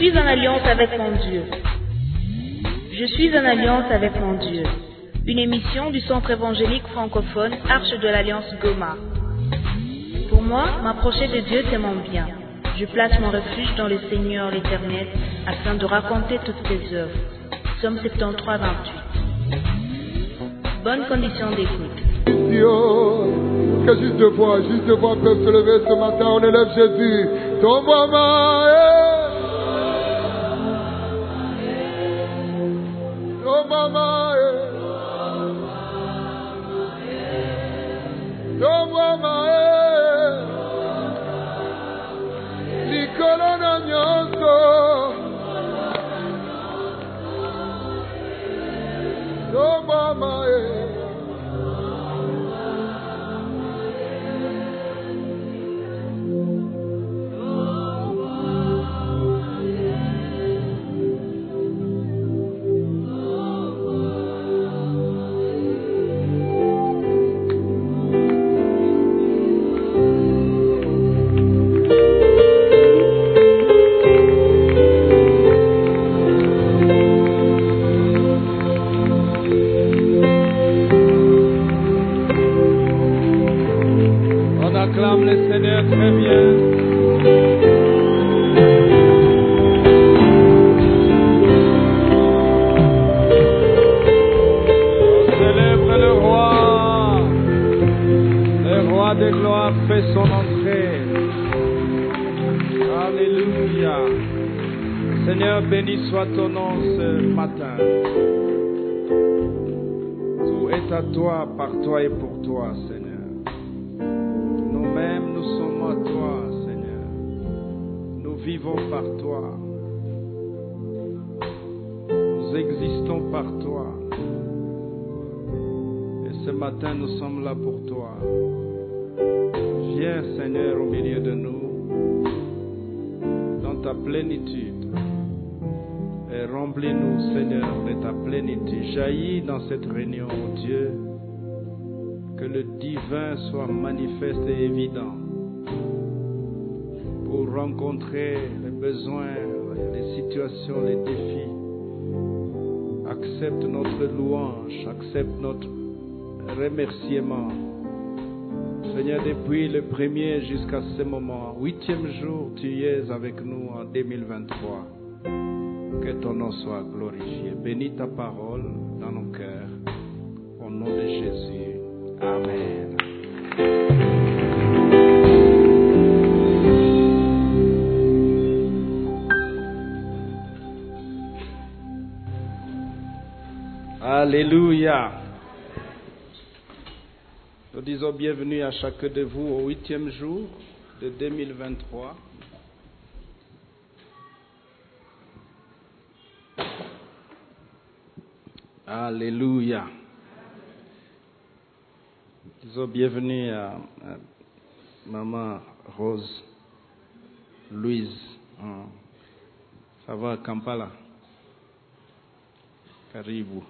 suis en alliance avec mon Dieu. Je suis en alliance avec mon Dieu. Une émission du Centre évangélique francophone Arche de l'Alliance Goma. Pour moi, m'approcher de Dieu, c'est mon bien. Je place mon refuge dans le Seigneur l'Éternel afin de raconter toutes tes œuvres. Somme 73, 28. Bonne condition d'écoute. Juste voix, juste voix peuvent se lever ce matin. On élève Jésus. Ton maman, ce matin, nous sommes là pour toi. Viens, Seigneur, au milieu de nous, dans ta plénitude. Et remplis-nous, Seigneur, de ta plénitude. Jaillis dans cette réunion, oh Dieu que le divin soit manifeste et évident pour rencontrer les besoins, les situations, les défis. Accepte notre louange, accepte notre remerciement. Seigneur, depuis le premier jusqu'à ce moment, huitième jour, tu es avec nous en 2023. Que ton nom soit glorifié. Bénis ta parole dans nos cœurs. Au nom de Jésus. Amen. Alléluia. Nous disons bienvenue à chacun de vous au huitième jour de 2023. Alléluia. Disons bienvenue à, à Maman Rose, Louise. Hein. Ça va, Kampala? Karibu.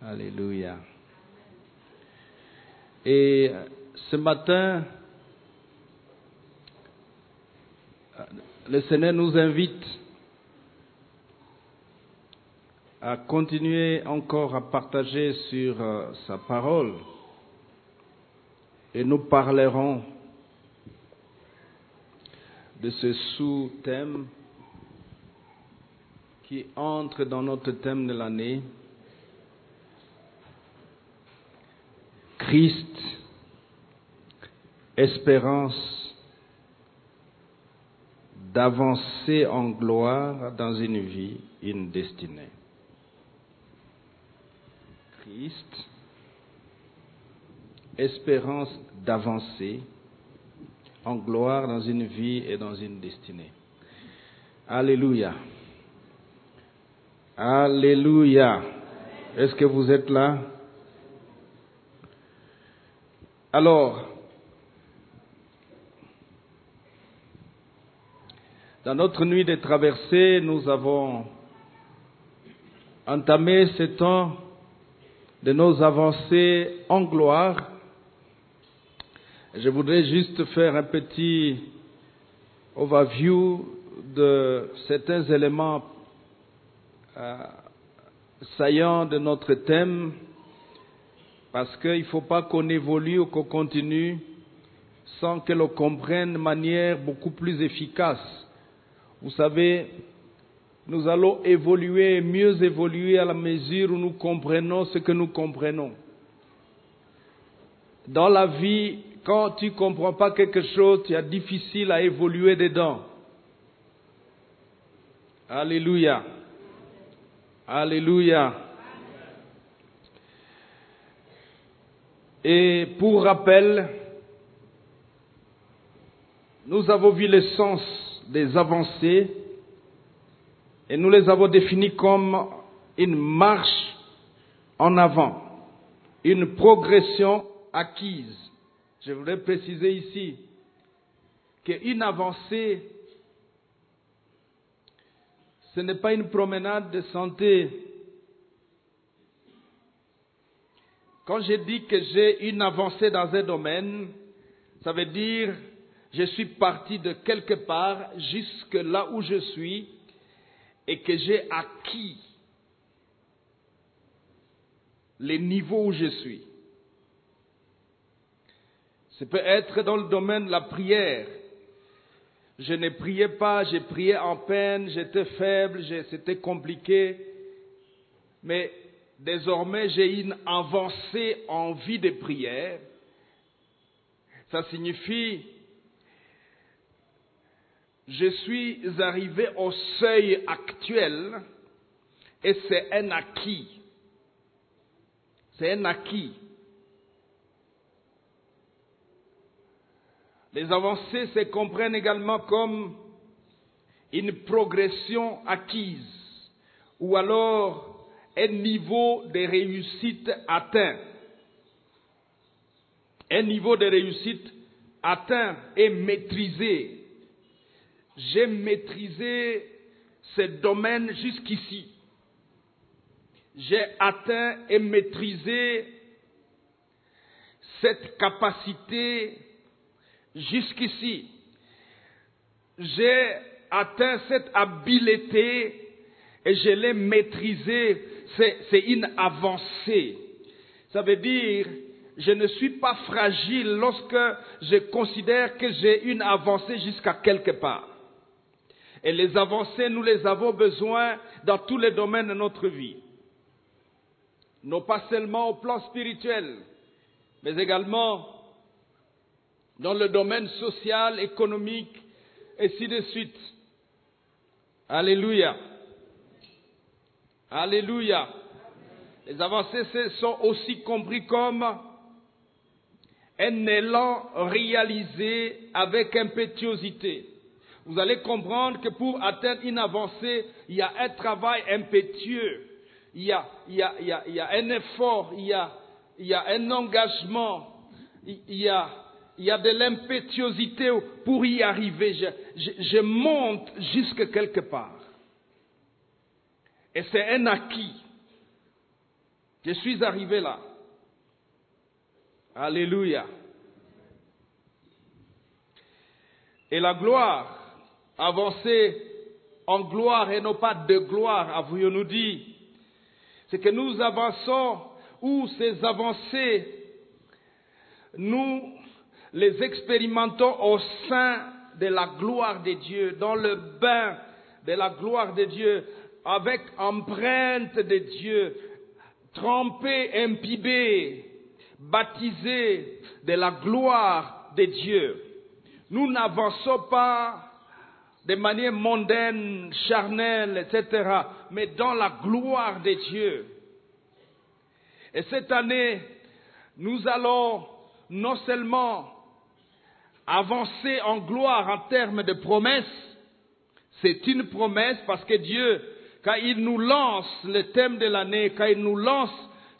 Alléluia. Et euh, ce matin, le Seigneur nous invite à continuer encore à partager sur euh, sa parole. Et nous parlerons de ce sous-thème qui entre dans notre thème de l'année. Christ, espérance d'avancer en gloire dans une vie, une destinée. Christ, espérance d'avancer en gloire dans une vie et dans une destinée. Alléluia. Alléluia. Est-ce que vous êtes là? Alors, dans notre nuit de traversée, nous avons entamé ce temps de nos avancées en gloire. Je voudrais juste faire un petit overview de certains éléments euh, saillants de notre thème, parce qu'il ne faut pas qu'on évolue ou qu'on continue sans que l'on comprenne de manière beaucoup plus efficace. Vous savez, nous allons évoluer, mieux évoluer à la mesure où nous comprenons ce que nous comprenons. Dans la vie, quand tu ne comprends pas quelque chose, tu as difficile à évoluer dedans. Alléluia. Alléluia. Et pour rappel, nous avons vu le sens des avancées et nous les avons définies comme une marche en avant, une progression acquise. Je voudrais préciser ici qu'une avancée, ce n'est pas une promenade de santé. Quand je dis que j'ai une avancée dans un domaine, ça veut dire je suis parti de quelque part jusque là où je suis et que j'ai acquis les niveaux où je suis. Ça peut être dans le domaine de la prière. Je ne priais pas, j'ai prié en peine, j'étais faible, c'était compliqué. Mais désormais, j'ai une avancée en vie de prière. Ça signifie je suis arrivé au seuil actuel et c'est un acquis. C'est un acquis. Les avancées se comprennent également comme une progression acquise ou alors un niveau de réussite atteint. Un niveau de réussite atteint et maîtrisé j'ai maîtrisé ce domaine jusqu'ici. J'ai atteint et maîtrisé cette capacité jusqu'ici. J'ai atteint cette habileté et je l'ai maîtrisée. C'est une avancée. Ça veut dire, je ne suis pas fragile lorsque je considère que j'ai une avancée jusqu'à quelque part. Et les avancées, nous les avons besoin dans tous les domaines de notre vie. Non pas seulement au plan spirituel, mais également dans le domaine social, économique, et ainsi de suite. Alléluia. Alléluia. Les avancées sont aussi compris comme un élan réalisé avec impétuosité vous allez comprendre que pour atteindre une avancée, il y a un travail impétueux, il y a, un effort, il y a, un engagement, il y a, de l'impétuosité pour y arriver. Je, je, je monte jusque quelque part. Et c'est un acquis. Je suis arrivé là. Alléluia. Et la gloire avancer en gloire et non pas de gloire, avouons-nous dit. C'est que nous avançons ou ces avancées, nous les expérimentons au sein de la gloire de Dieu, dans le bain de la gloire de Dieu, avec empreinte de Dieu, trempé, imbibé, baptisé de la gloire de Dieu. Nous n'avançons pas de manière mondaine, charnelle, etc., mais dans la gloire de Dieu. Et cette année, nous allons non seulement avancer en gloire en termes de promesses, c'est une promesse parce que Dieu, quand il nous lance le thème de l'année, quand il nous lance,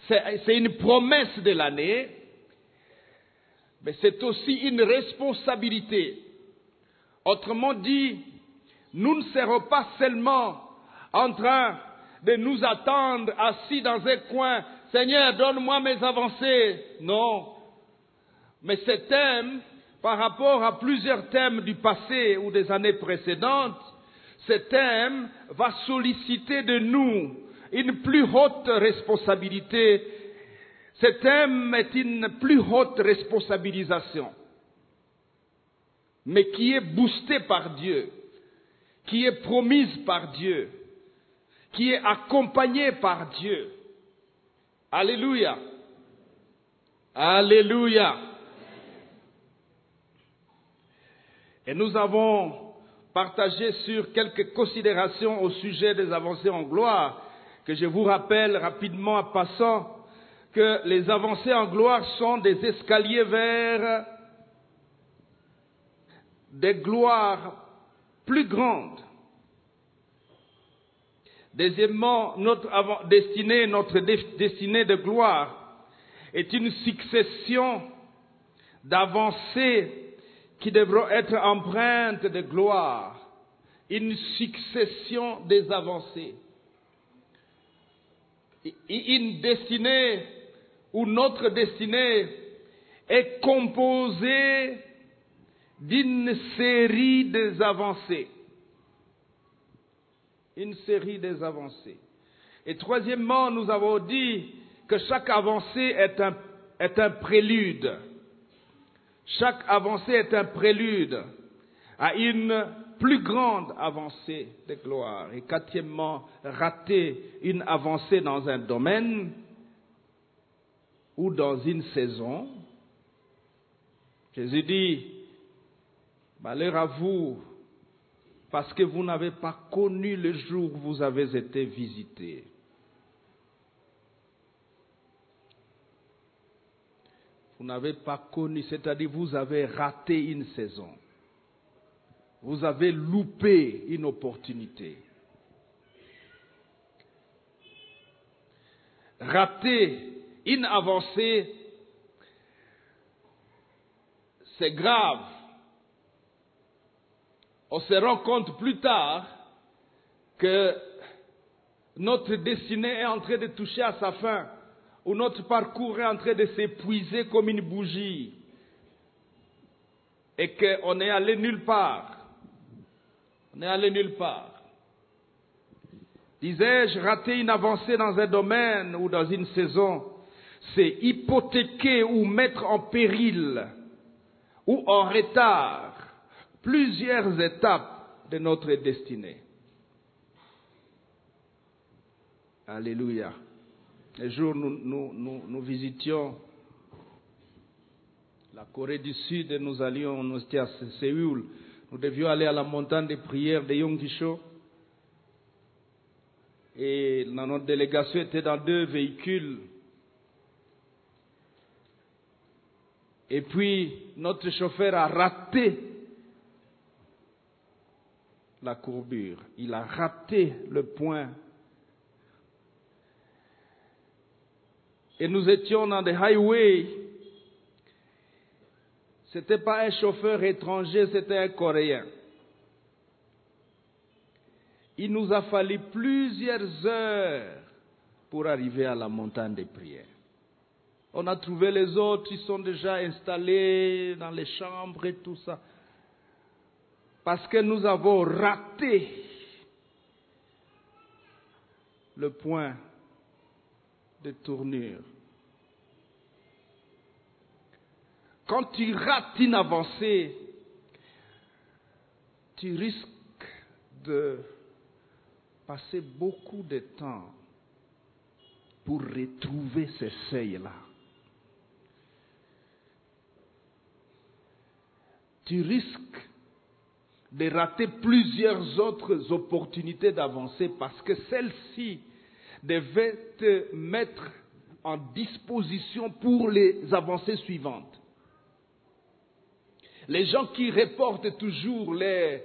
c'est une promesse de l'année, mais c'est aussi une responsabilité. Autrement dit, nous ne serons pas seulement en train de nous attendre assis dans un coin, Seigneur, donne-moi mes avancées. Non. Mais ce thème, par rapport à plusieurs thèmes du passé ou des années précédentes, ce thème va solliciter de nous une plus haute responsabilité. Ce thème est une plus haute responsabilisation, mais qui est boostée par Dieu, qui est promise par Dieu, qui est accompagnée par Dieu. Alléluia. Alléluia. Et nous avons partagé sur quelques considérations au sujet des avancées en gloire, que je vous rappelle rapidement en passant que les avancées en gloire sont des escaliers vers des gloires plus grandes. Deuxièmement, notre destinée, notre destinée de gloire est une succession d'avancées qui devront être empreintes de gloire, une succession des avancées. Une destinée ou notre destinée est composée d'une série des avancées. Une série des avancées. Et troisièmement, nous avons dit que chaque avancée est un, est un prélude chaque avancée est un prélude à une plus grande avancée de gloire. Et quatrièmement, rater une avancée dans un domaine ou dans une saison. Jésus dit, malheur à vous, parce que vous n'avez pas connu le jour où vous avez été visité. Vous n'avez pas connu, c'est-à-dire vous avez raté une saison. Vous avez loupé une opportunité. Rater une avancée, c'est grave. On se rend compte plus tard que notre destinée est en train de toucher à sa fin où notre parcours est en train de s'épuiser comme une bougie et qu'on est allé nulle part. On est allé nulle part. Disais-je, rater une avancée dans un domaine ou dans une saison, c'est hypothéquer ou mettre en péril ou en retard plusieurs étapes de notre destinée. Alléluia. Un jour, nous, visitions la Corée du Sud et nous allions, nous étions à Séoul. Nous devions aller à la montagne de prière de Yonggisho. Et notre délégation était dans deux véhicules. Et puis, notre chauffeur a raté la courbure. Il a raté le point et nous étions dans des highways. Ce n'était pas un chauffeur étranger, c'était un Coréen. Il nous a fallu plusieurs heures pour arriver à la montagne des prières. On a trouvé les autres, ils sont déjà installés dans les chambres et tout ça. Parce que nous avons raté le point de tournure. Quand tu rates une avancée, tu risques de passer beaucoup de temps pour retrouver ces seuils-là. Tu risques de rater plusieurs autres opportunités d'avancer parce que celle-ci devait te mettre en disposition pour les avancées suivantes. Les gens qui reportent toujours les,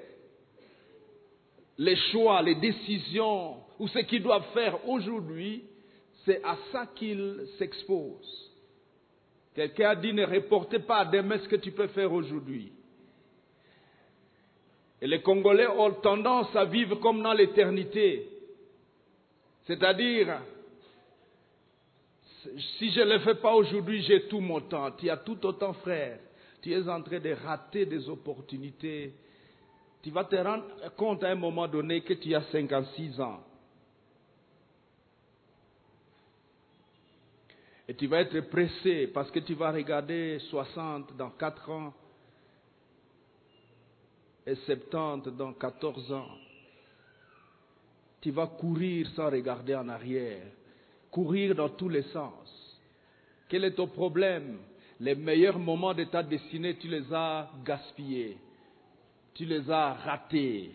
choix, les décisions ou ce qu'ils doivent faire aujourd'hui, c'est à ça qu'ils s'exposent. Quelqu'un a dit ne reportez pas demain ce que tu peux faire aujourd'hui. Et les Congolais ont tendance à vivre comme dans l'éternité. C'est-à-dire, si je ne le fais pas aujourd'hui, j'ai tout mon temps. Tu as tout autant, frère. Tu es en train de rater des opportunités Tu vas te rendre compte à un moment donné que tu as 56 ans. Et tu vas être pressé parce que tu vas regarder 60 dans 4 ans et 70 dans 14 ans. Tu vas courir sans regarder en arrière, courir dans tous les sens. Quel est ton problème? Les meilleurs moments de ta destinée, tu les as gaspillés, tu les as ratés.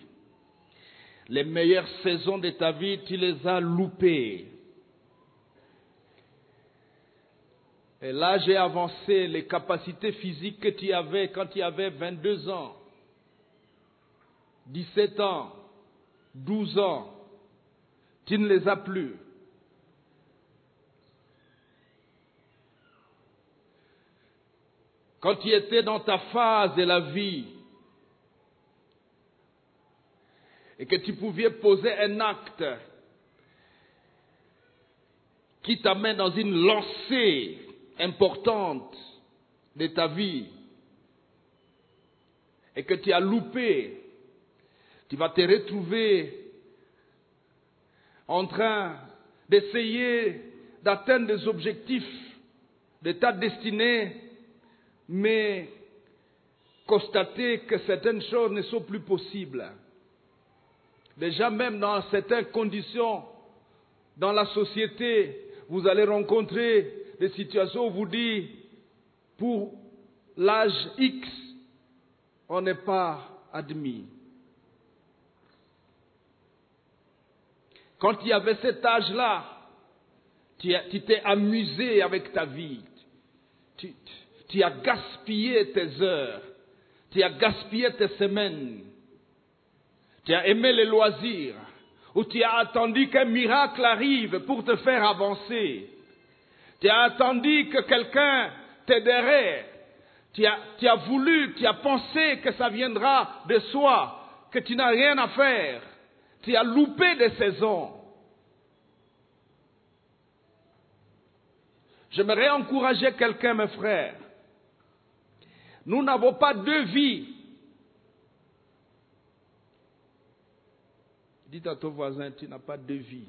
Les meilleures saisons de ta vie, tu les as loupées. Et là, j'ai avancé les capacités physiques que tu avais quand tu avais 22 ans, 17 ans, 12 ans. Tu ne les as plus. Quand tu étais dans ta phase de la vie et que tu pouvais poser un acte qui t'amène dans une lancée importante de ta vie et que tu as loupé, tu vas te retrouver en train d'essayer d'atteindre des objectifs de ta destinée, mais constater que certaines choses ne sont plus possibles. Déjà même dans certaines conditions, dans la société, vous allez rencontrer des situations où vous dites, pour l'âge X, on n'est pas admis. Quand il y avait cet âge-là, tu t'es amusé avec ta vie. As gaspillé tes heures. Tu as gaspillé tes semaines. Tu as aimé les loisirs. Ou tu as attendu qu'un miracle arrive pour te faire avancer. Tu as attendu que quelqu'un t'aiderait. Tu as, tu as voulu, tu as pensé que ça viendra de soi, que tu n'as rien à faire. Tu as loupé des saisons. J'aimerais encourager quelqu'un, mes frères. Nous n'avons pas deux vies. Dites à ton voisin, tu n'as pas deux vies.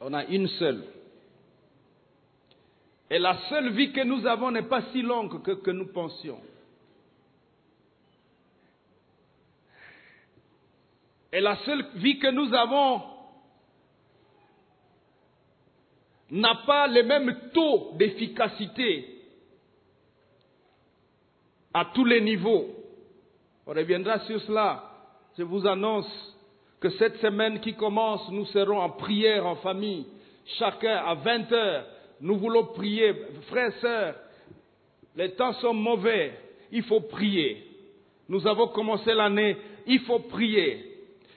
On a une seule. Et la seule vie que nous avons n'est pas si longue que, que nous pensions. Et la seule vie que nous avons n'a pas le même taux d'efficacité à tous les niveaux. On reviendra sur cela. Je vous annonce que cette semaine qui commence, nous serons en prière en famille. Chacun à 20 heures, nous voulons prier. Frères sœurs, les temps sont mauvais. Il faut prier. Nous avons commencé l'année. Il faut prier.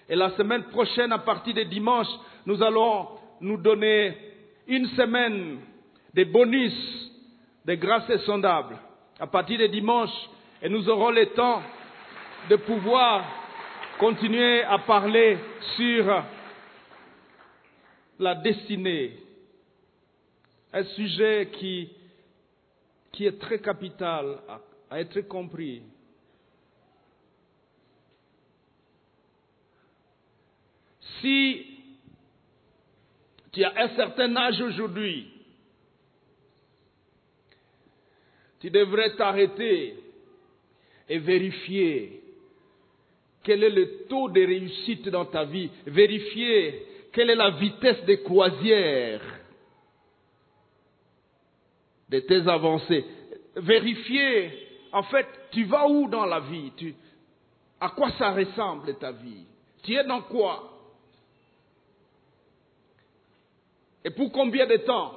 Et la semaine prochaine, à partir de dimanche, nous allons nous donner une semaine de bonus, de grâces insondables. À partir de dimanche, et nous aurons le temps de pouvoir continuer à parler sur la destinée. Un sujet qui, est très capital à être compris. Si tu as un certain âge aujourd'hui, tu devrais t'arrêter et vérifier quel est le taux de réussite dans ta vie, vérifier quelle est la vitesse de croisière de tes avancées, vérifier en fait tu vas où dans la vie, tu, à quoi ça ressemble ta vie, tu es dans quoi? Et pour combien de temps?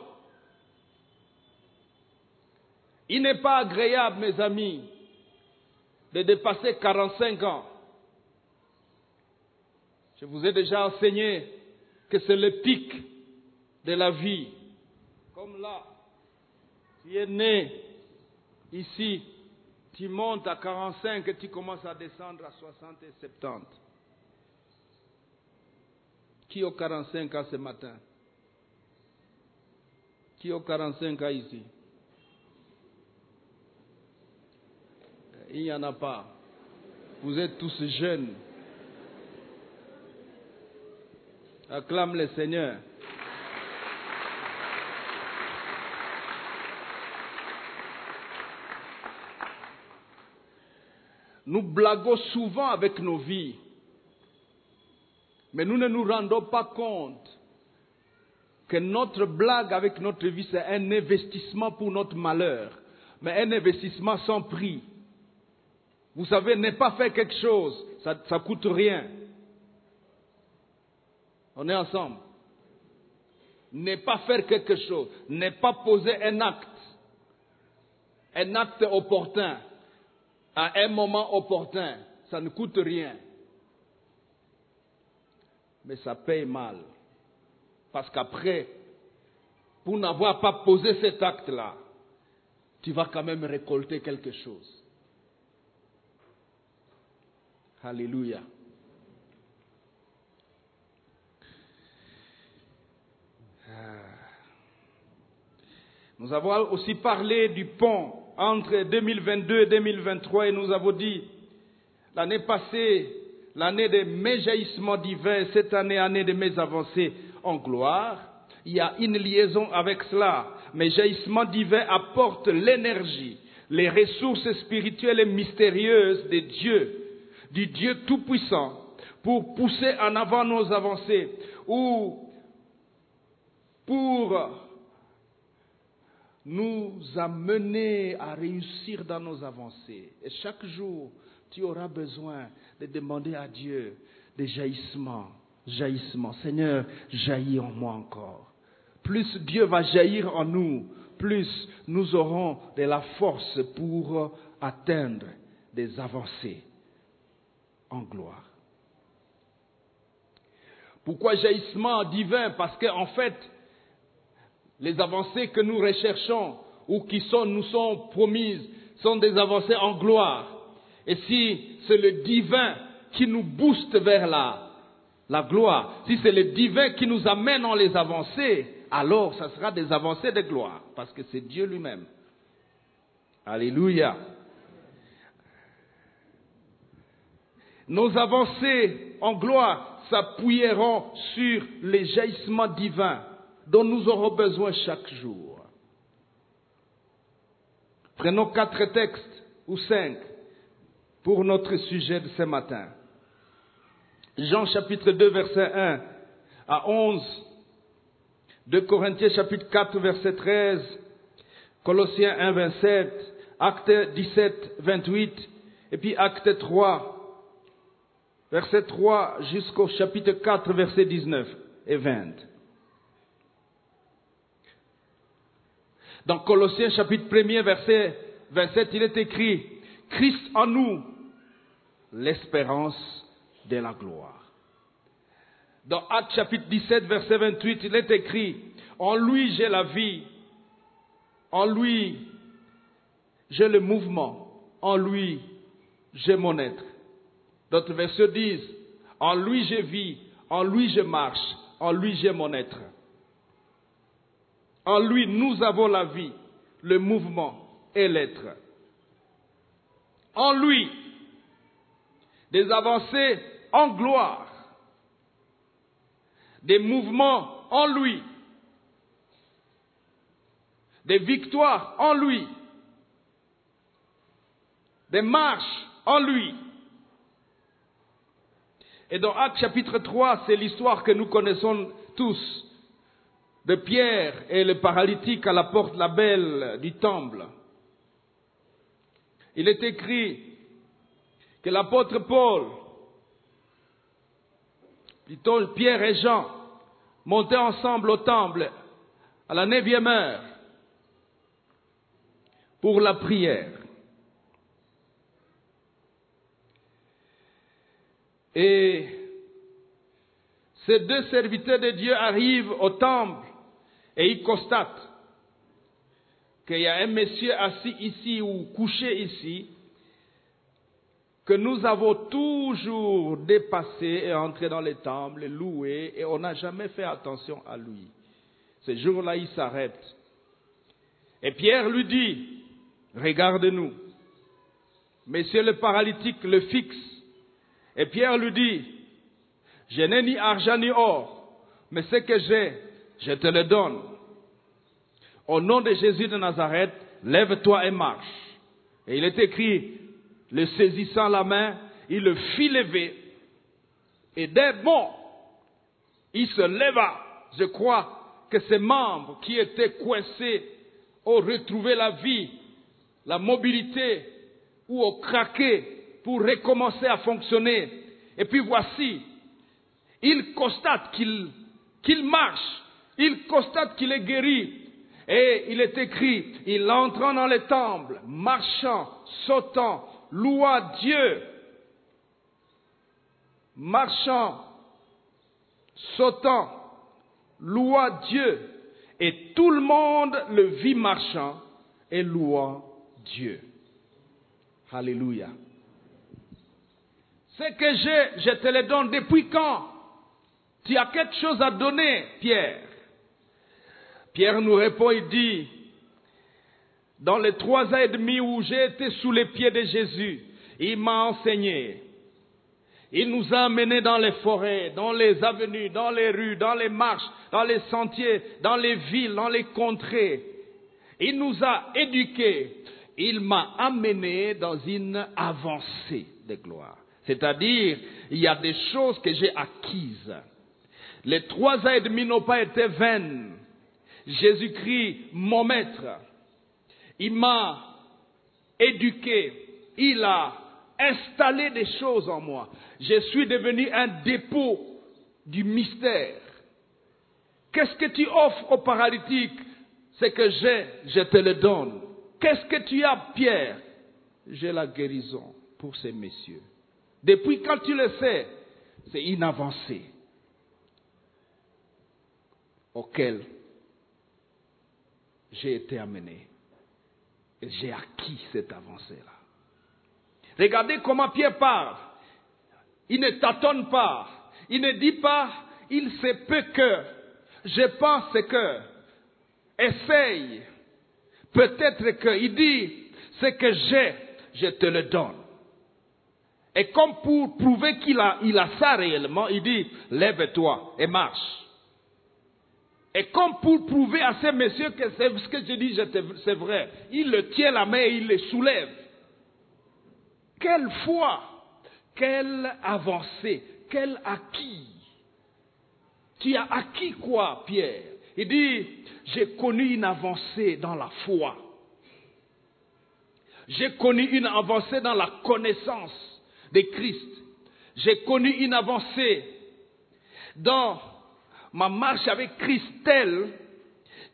Il n'est pas agréable, mes amis, de dépasser 45 ans. Je vous ai déjà enseigné que c'est le pic de la vie. Comme là, tu es né ici, tu montes à 45 et tu commences à descendre à 60 et 70. Qui a 45 ans ce matin? Qui a 45 ans ici Il n'y en a pas. Vous êtes tous jeunes. Acclame le Seigneur. Nous blaguons souvent avec nos vies, mais nous ne nous rendons pas compte que notre blague avec notre vie, c'est un investissement pour notre malheur, mais un investissement sans prix. Vous savez, ne pas faire quelque chose, ça ne coûte rien. On est ensemble. Ne pas faire quelque chose, ne pas poser un acte, un acte opportun, à un moment opportun, ça ne coûte rien. Mais ça paye mal. Parce qu'après, pour n'avoir pas posé cet acte-là, tu vas quand même récolter quelque chose. Alléluia. Nous avons aussi parlé du pont entre 2022 et 2023 et nous avons dit, l'année passée, l'année de mes jaillissements divins, cette année, année de mes avancées en gloire, il y a une liaison avec cela. Mes jaillissements divins apportent l'énergie, les ressources spirituelles et mystérieuses de Dieu, du Dieu Tout-Puissant, pour pousser en avant nos avancées ou pour nous amener à réussir dans nos avancées. Et chaque jour, tu auras besoin de demander à Dieu des jaillissements, jaillissements. Seigneur, jaillis en moi encore. Plus Dieu va jaillir en nous, plus nous aurons de la force pour atteindre des avancées en gloire. Pourquoi jaillissement divin? Parce qu'en fait, les avancées que nous recherchons ou qui nous sont promises sont des avancées en gloire. Et si c'est le divin qui nous booste vers la, la gloire, si c'est le divin qui nous amène dans les avancées, alors ça sera des avancées de gloire, parce que c'est Dieu lui-même. Alléluia. Nos avancées en gloire s'appuieront sur les jaillissements divins dont nous aurons besoin chaque jour. Prenons quatre textes ou cinq pour notre sujet de ce matin. Jean chapitre 2 verset 1 à 11, 2 Corinthiens chapitre 4 verset 13, Colossiens 1 27, Acte 17 28 et puis Acte 3 verset 3 jusqu'au chapitre 4 verset 19 et 20. Dans Colossiens chapitre 1 verset 27, il est écrit, Christ en nous, l'espérance de la gloire. Dans Actes chapitre 17 verset 28, il est écrit, en lui j'ai la vie, en lui j'ai le mouvement, en lui j'ai mon être. D'autres versets disent, en lui je vis, en lui je marche, en lui j'ai mon être. En lui, nous avons la vie, le mouvement et l'être. En lui, des avancées en gloire, des mouvements en lui, des victoires en lui, des marches en lui. Et dans Acte chapitre 3, c'est l'histoire que nous connaissons tous de Pierre et le paralytique à la porte la belle du temple. Il est écrit que l'apôtre Paul, Pierre et Jean, montaient ensemble au temple à la neuvième heure pour la prière. Et ces deux serviteurs de Dieu arrivent au temple et ils constatent qu'il y a un monsieur assis ici ou couché ici que nous avons toujours dépassé et entré dans les temples, loué, et on n'a jamais fait attention à lui. Ce jour-là, il s'arrête. Et Pierre lui dit, regarde-nous. Monsieur le paralytique le fixe. Et Pierre lui dit, je n'ai ni argent ni or, mais ce que j'ai, je te le donne. Au nom de Jésus de Nazareth, lève-toi et marche. Et il est écrit, le saisissant la main, il le fit lever. Et dès bon, il se leva. Je crois que ses membres qui étaient coincés ont retrouvé la vie, la mobilité ou ont craqué pour recommencer à fonctionner. Et puis voici, il constate qu'il marche, il constate qu'il est guéri. Et il est écrit, il entrant dans les temples, marchant, sautant, louant Dieu, marchant, sautant, louant Dieu. Et tout le monde le vit marchant et louant Dieu. Alléluia. Ce que j'ai, je te le donne. Depuis quand Tu as quelque chose à donner, Pierre? Pierre nous répond, il dit, dans les trois ans et demi où j'ai été sous les pieds de Jésus, il m'a enseigné. Il nous a amenés dans les forêts, dans les avenues, dans les rues, dans les marches, dans les sentiers, dans les villes, dans les contrées. Il nous a éduqués. Il m'a amené dans une avancée de gloire. C'est-à-dire, il y a des choses que j'ai acquises. Les trois ans et demi n'ont pas été vaines. Jésus-Christ, mon maître, il m'a éduqué, il a installé des choses en moi. Je suis devenu un dépôt du mystère. Qu'est-ce que tu offres au paralytique? Ce que j'ai, je te le donne. Qu'est-ce que tu as, Pierre? J'ai la guérison pour ces messieurs. Depuis quand tu le sais, c'est une avancée auquel j'ai été amené. J'ai acquis cette avancée-là. Regardez comment Pierre parle. Il ne tâtonne pas. Il ne dit pas, il se peut que, je pense que, essaye. Peut-être que, il dit, ce que j'ai, je te le donne. Et comme pour prouver qu'il a, a ça réellement, il dit, lève-toi et marche. Et comme pour prouver à ces messieurs que ce que je dis, c'est vrai, il le tient la main et il le soulève. Quelle foi, quelle avancée, quel acquis. Tu as acquis quoi, Pierre? Il dit, j'ai connu une avancée dans la foi. J'ai connu une avancée dans la connaissance de Christ. J'ai connu une avancée dans ma marche avec Christ telle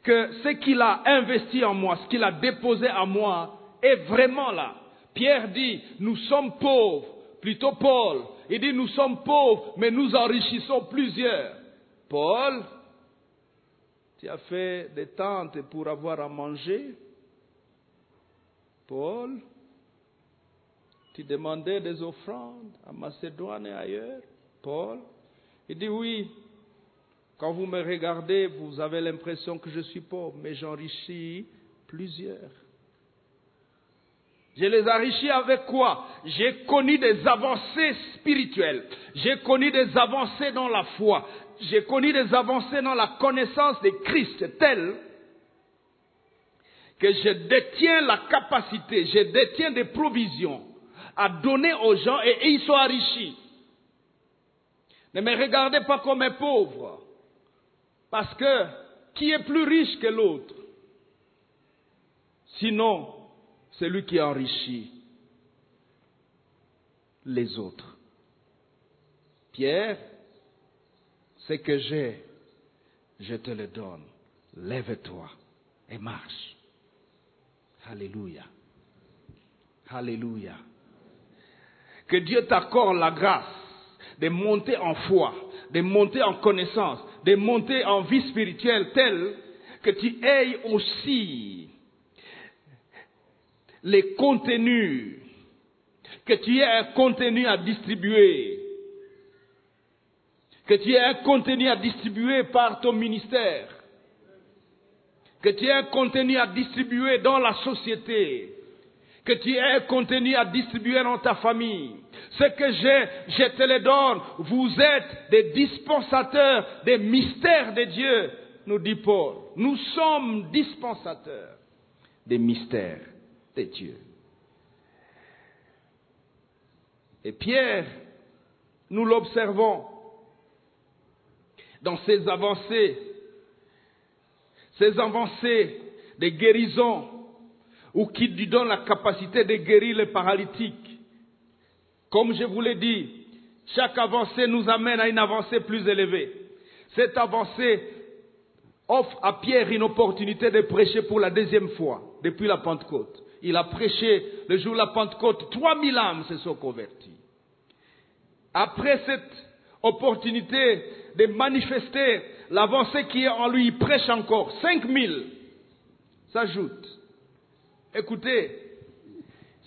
que ce qu'il a investi en moi, ce qu'il a déposé en moi, est vraiment là. Pierre dit, nous sommes pauvres, plutôt Paul. Il dit, nous sommes pauvres, mais nous enrichissons plusieurs. Paul, tu as fait des tentes pour avoir à manger. Paul, tu demandais des offrandes à Macédoine et ailleurs. Paul, il dit oui, quand vous me regardez, vous avez l'impression que je suis pauvre, mais j'enrichis plusieurs. Je les enrichis avec quoi? J'ai connu des avancées spirituelles. J'ai connu des avancées dans la foi. J'ai connu des avancées dans la connaissance de Christ telles que je détiens la capacité, je détiens des provisions à donner aux gens et ils sont enrichis. Ne me regardez pas comme un pauvre. Parce que qui est plus riche que l'autre? Sinon, celui qui enrichit les autres. Pierre, ce que j'ai, je te le donne. Lève-toi et marche. Alléluia. Alléluia. Que Dieu t'accorde la grâce de monter en foi, de monter en connaissance, de monter en vie spirituelle telle que tu aies aussi les contenus, que tu aies un contenu à distribuer, que tu aies un contenu à distribuer par ton ministère, que tu aies un contenu à distribuer dans la société, que tu aies contenu à distribuer dans ta famille. Ce que j'ai, je te le donne. Vous êtes des dispensateurs des mystères de Dieu, nous dit Paul. Nous sommes dispensateurs des mystères de Dieu. Et Pierre, nous l'observons dans ses avancées, ses avancées de guérison, ou qui lui donne la capacité de guérir les paralytiques. Comme je vous l'ai dit, chaque avancée nous amène à une avancée plus élevée. Cette avancée offre à Pierre une opportunité de prêcher pour la deuxième fois depuis la Pentecôte. Il a prêché le jour de la Pentecôte, 3000 âmes se sont converties. Après cette opportunité de manifester l'avancée qui est en lui, il prêche encore. 5000 s'ajoutent. Écoutez,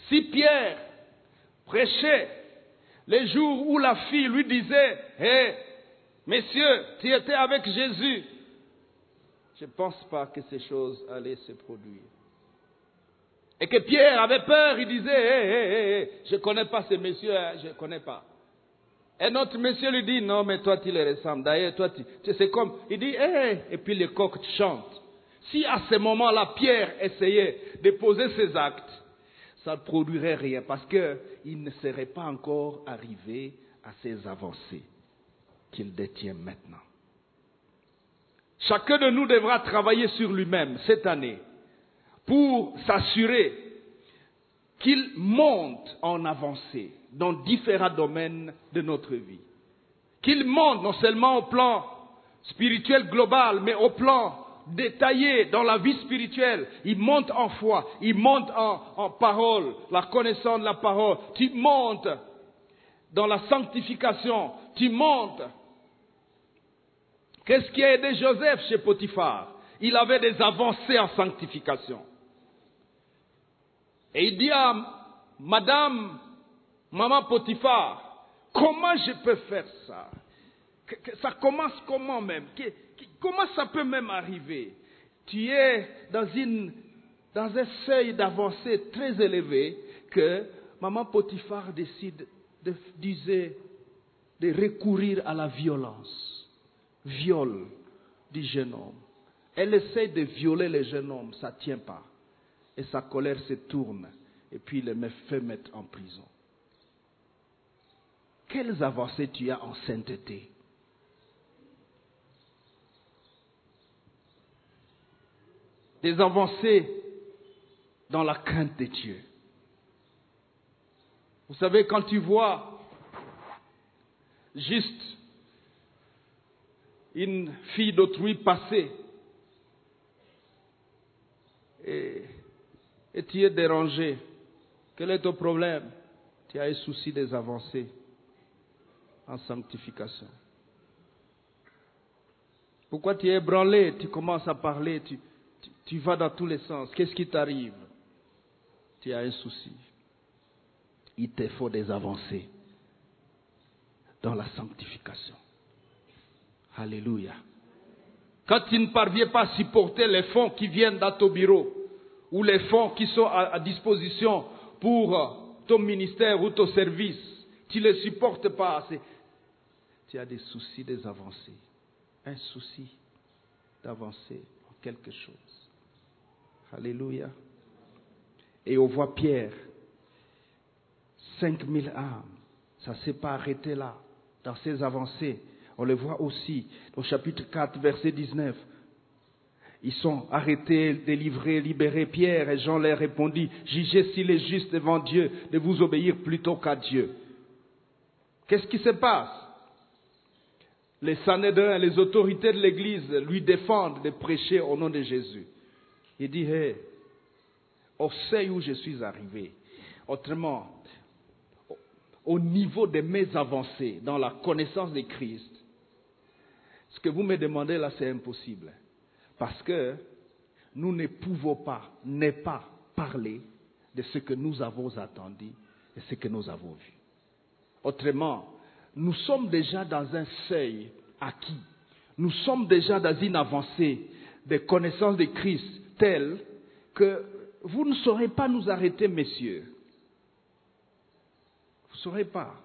si Pierre prêchait les jours où la fille lui disait, hé, messieurs, tu étais avec Jésus, je ne pense pas que ces choses allaient se produire. Et que Pierre avait peur, il disait, hé, hé, hé, je ne connais pas ces messieurs, hein, je ne connais pas. Et notre monsieur lui dit, non, mais toi tu les ressembles. D'ailleurs, toi tu, tu c'est comme, il dit, hé, et puis les coqs chantent. Si à ce moment-là, Pierre essayait de poser ses actes, ça ne produirait rien parce qu'il ne serait pas encore arrivé à ces avancées qu'il détient maintenant. Chacun de nous devra travailler sur lui-même cette année pour s'assurer qu'il monte en avancée dans différents domaines de notre vie. Qu'il monte non seulement au plan spirituel global, mais au plan détaillé dans la vie spirituelle. Il monte en foi, il monte en, parole, la connaissance de la parole. Tu montes dans la sanctification, tu montes. Qu'est-ce qui a aidé Joseph chez Potiphar? Il avait des avancées en sanctification. Et il dit à Madame, Maman Potiphar, comment je peux faire ça? Ça commence comment même? Comment ça peut même arriver? Tu es dans, un seuil d'avancée très élevé que Maman Potiphar décide de, recourir à la violence. Viol du jeune homme. Elle essaie de violer le jeune homme, ça ne tient pas. Et sa colère se tourne et puis il le fait mettre en prison. Quelles avancées tu as en sainteté? Des avancées dans la crainte de Dieu. Vous savez, quand tu vois juste une fille d'autrui passer et, tu es dérangé, quel est ton problème? Tu as un souci des avancées en sanctification. Pourquoi tu es ébranlé? Tu commences à parler, tu, tu, vas dans tous les sens. Qu'est-ce qui t'arrive? Tu as un souci. Il te faut des avancées dans la sanctification. Alléluia. Quand tu ne parviens pas à supporter les fonds qui viennent dans ton bureau ou les fonds qui sont à, à disposition pour ton ministère ou ton service, tu ne les supportes pas assez tu as des soucis des avancées. Un souci d'avancer en quelque chose. Alléluia. Et on voit Pierre, 5000 âmes. Ça ne s'est pas arrêté là, dans ses avancées. On le voit aussi au chapitre 4, verset 19. Ils sont arrêtés, délivrés, libérés. Pierre et Jean leur répondit, jugez s'il est juste devant Dieu de vous obéir plutôt qu'à Dieu. Qu'est-ce qui se passe? Les Sanhédrins, les autorités de l'Église lui défendent de prêcher au nom de Jésus. Il dit, on sait où je suis arrivé. Autrement, au niveau de mes avancées dans la connaissance de Christ, ce que vous me demandez là, c'est impossible. Parce que nous ne pouvons pas, ne pas parler de ce que nous avons attendu et ce que nous avons vu. Autrement, nous sommes déjà dans un seuil acquis. Nous sommes déjà dans une avancée des connaissances de Christ telle que vous ne saurez pas nous arrêter, messieurs. Vous ne saurez pas.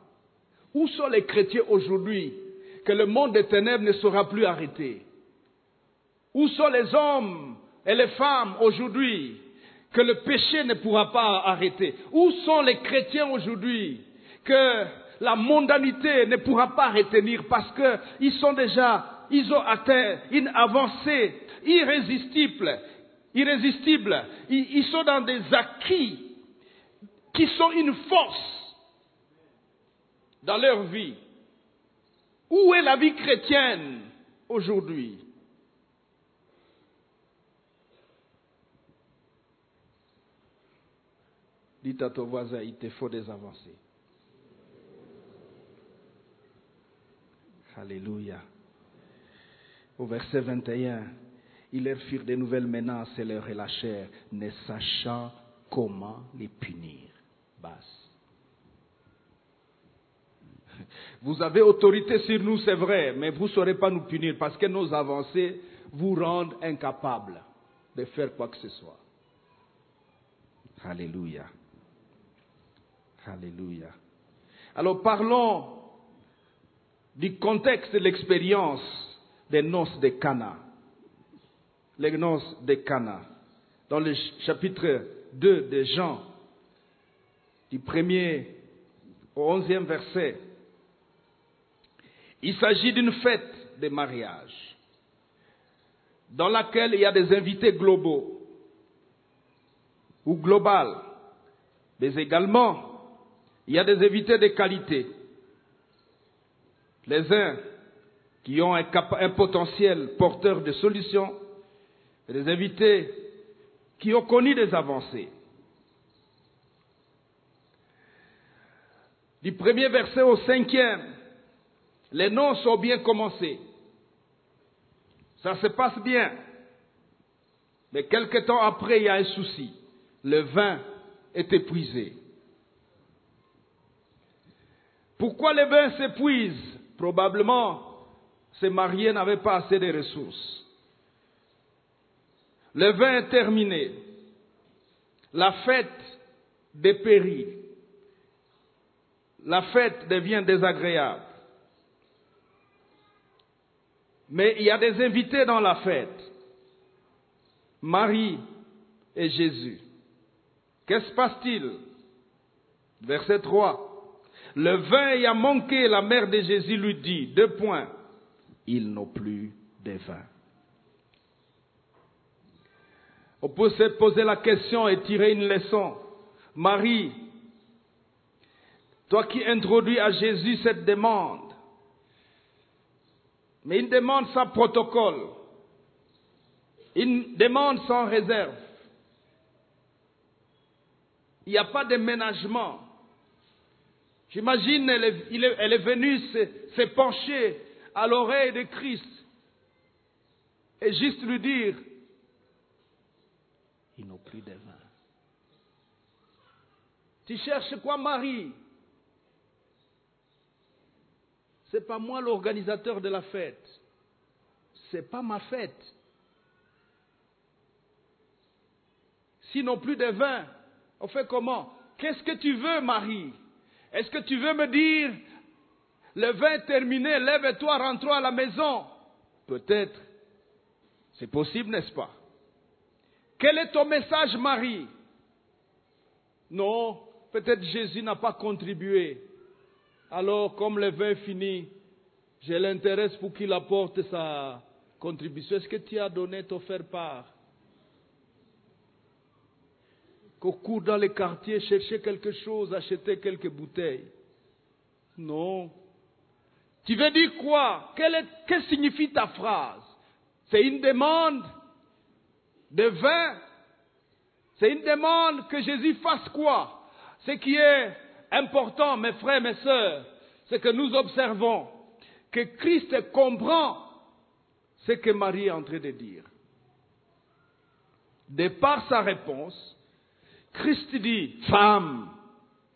Où sont les chrétiens aujourd'hui que le monde des ténèbres ne sera plus arrêté? Où sont les hommes et les femmes aujourd'hui que le péché ne pourra pas arrêter? Où sont les chrétiens aujourd'hui que la mondanité ne pourra pas retenir parce qu'ils sont déjà, ils ont atteint une avancée irrésistible, irrésistible. Ils, ils sont dans des acquis qui sont une force dans leur vie. Où est la vie chrétienne aujourd'hui? Dites à ton voisin, il te faut des avancées. Alléluia. Au verset 21, ils leur firent de nouvelles menaces et leur relâchèrent, ne sachant comment les punir. Basse. Vous avez autorité sur nous, c'est vrai, mais vous ne saurez pas nous punir parce que nos avancées vous rendent incapables de faire quoi que ce soit. Alléluia. Alléluia. Alors parlons du contexte de l'expérience des noces de Cana. Les noces de Cana. Dans le chapitre 2 de Jean, du premier au onzième verset, il s'agit d'une fête de mariage dans laquelle il y a des invités globaux ou globales, mais également il y a des invités de qualité. Les uns qui ont un potentiel porteur de solutions, des invités qui ont connu des avancées. Du premier verset au cinquième, les noces ont bien commencé. Ça se passe bien. Mais quelque temps après, il y a un souci. Le vin est épuisé. Pourquoi le vin s'épuise? Probablement, ces mariés n'avaient pas assez de ressources. Le vin est terminé. La fête dépérit. La fête devient désagréable. Mais il y a des invités dans la fête. Marie et Jésus. Qu'est-ce se passe-t-il? Verset 3. Le vin ayant manqué, la mère de Jésus lui dit, deux points, ils n'ont plus de vin. On peut se poser la question et tirer une leçon. Marie, toi qui introduis à Jésus cette demande, mais une demande sans protocole, une demande sans réserve. Il n'y a pas de ménagement. J'imagine elle, est, venue se pencher à l'oreille de Christ et juste lui dire, ils n'ont plus de vin. Tu cherches quoi, Marie? C'est pas moi l'organisateur de la fête. C'est pas ma fête. S'ils n'ont plus de vin, on fait comment? Qu'est-ce que tu veux, Marie? Est-ce que tu veux me dire, le vin est terminé, lève-toi, rentrons à la maison? Peut-être. C'est possible, n'est-ce pas? Quel est ton message, Marie? Non, peut-être Jésus n'a pas contribué. Alors, comme le vin est fini, je l'intéresse pour qu'il apporte sa contribution. Est-ce que tu as donné ton faire part? Qu'au cours dans les quartiers, chercher quelque chose, acheter quelques bouteilles Non. Tu veux dire quoi? Quelle, que signifie ta phrase? C'est une demande de vin C'est une demande que Jésus fasse quoi? Ce qui est important, mes frères, mes sœurs, c'est que nous observons que Christ comprend ce que Marie est en train de dire. De par sa réponse, Christ dit, Femme,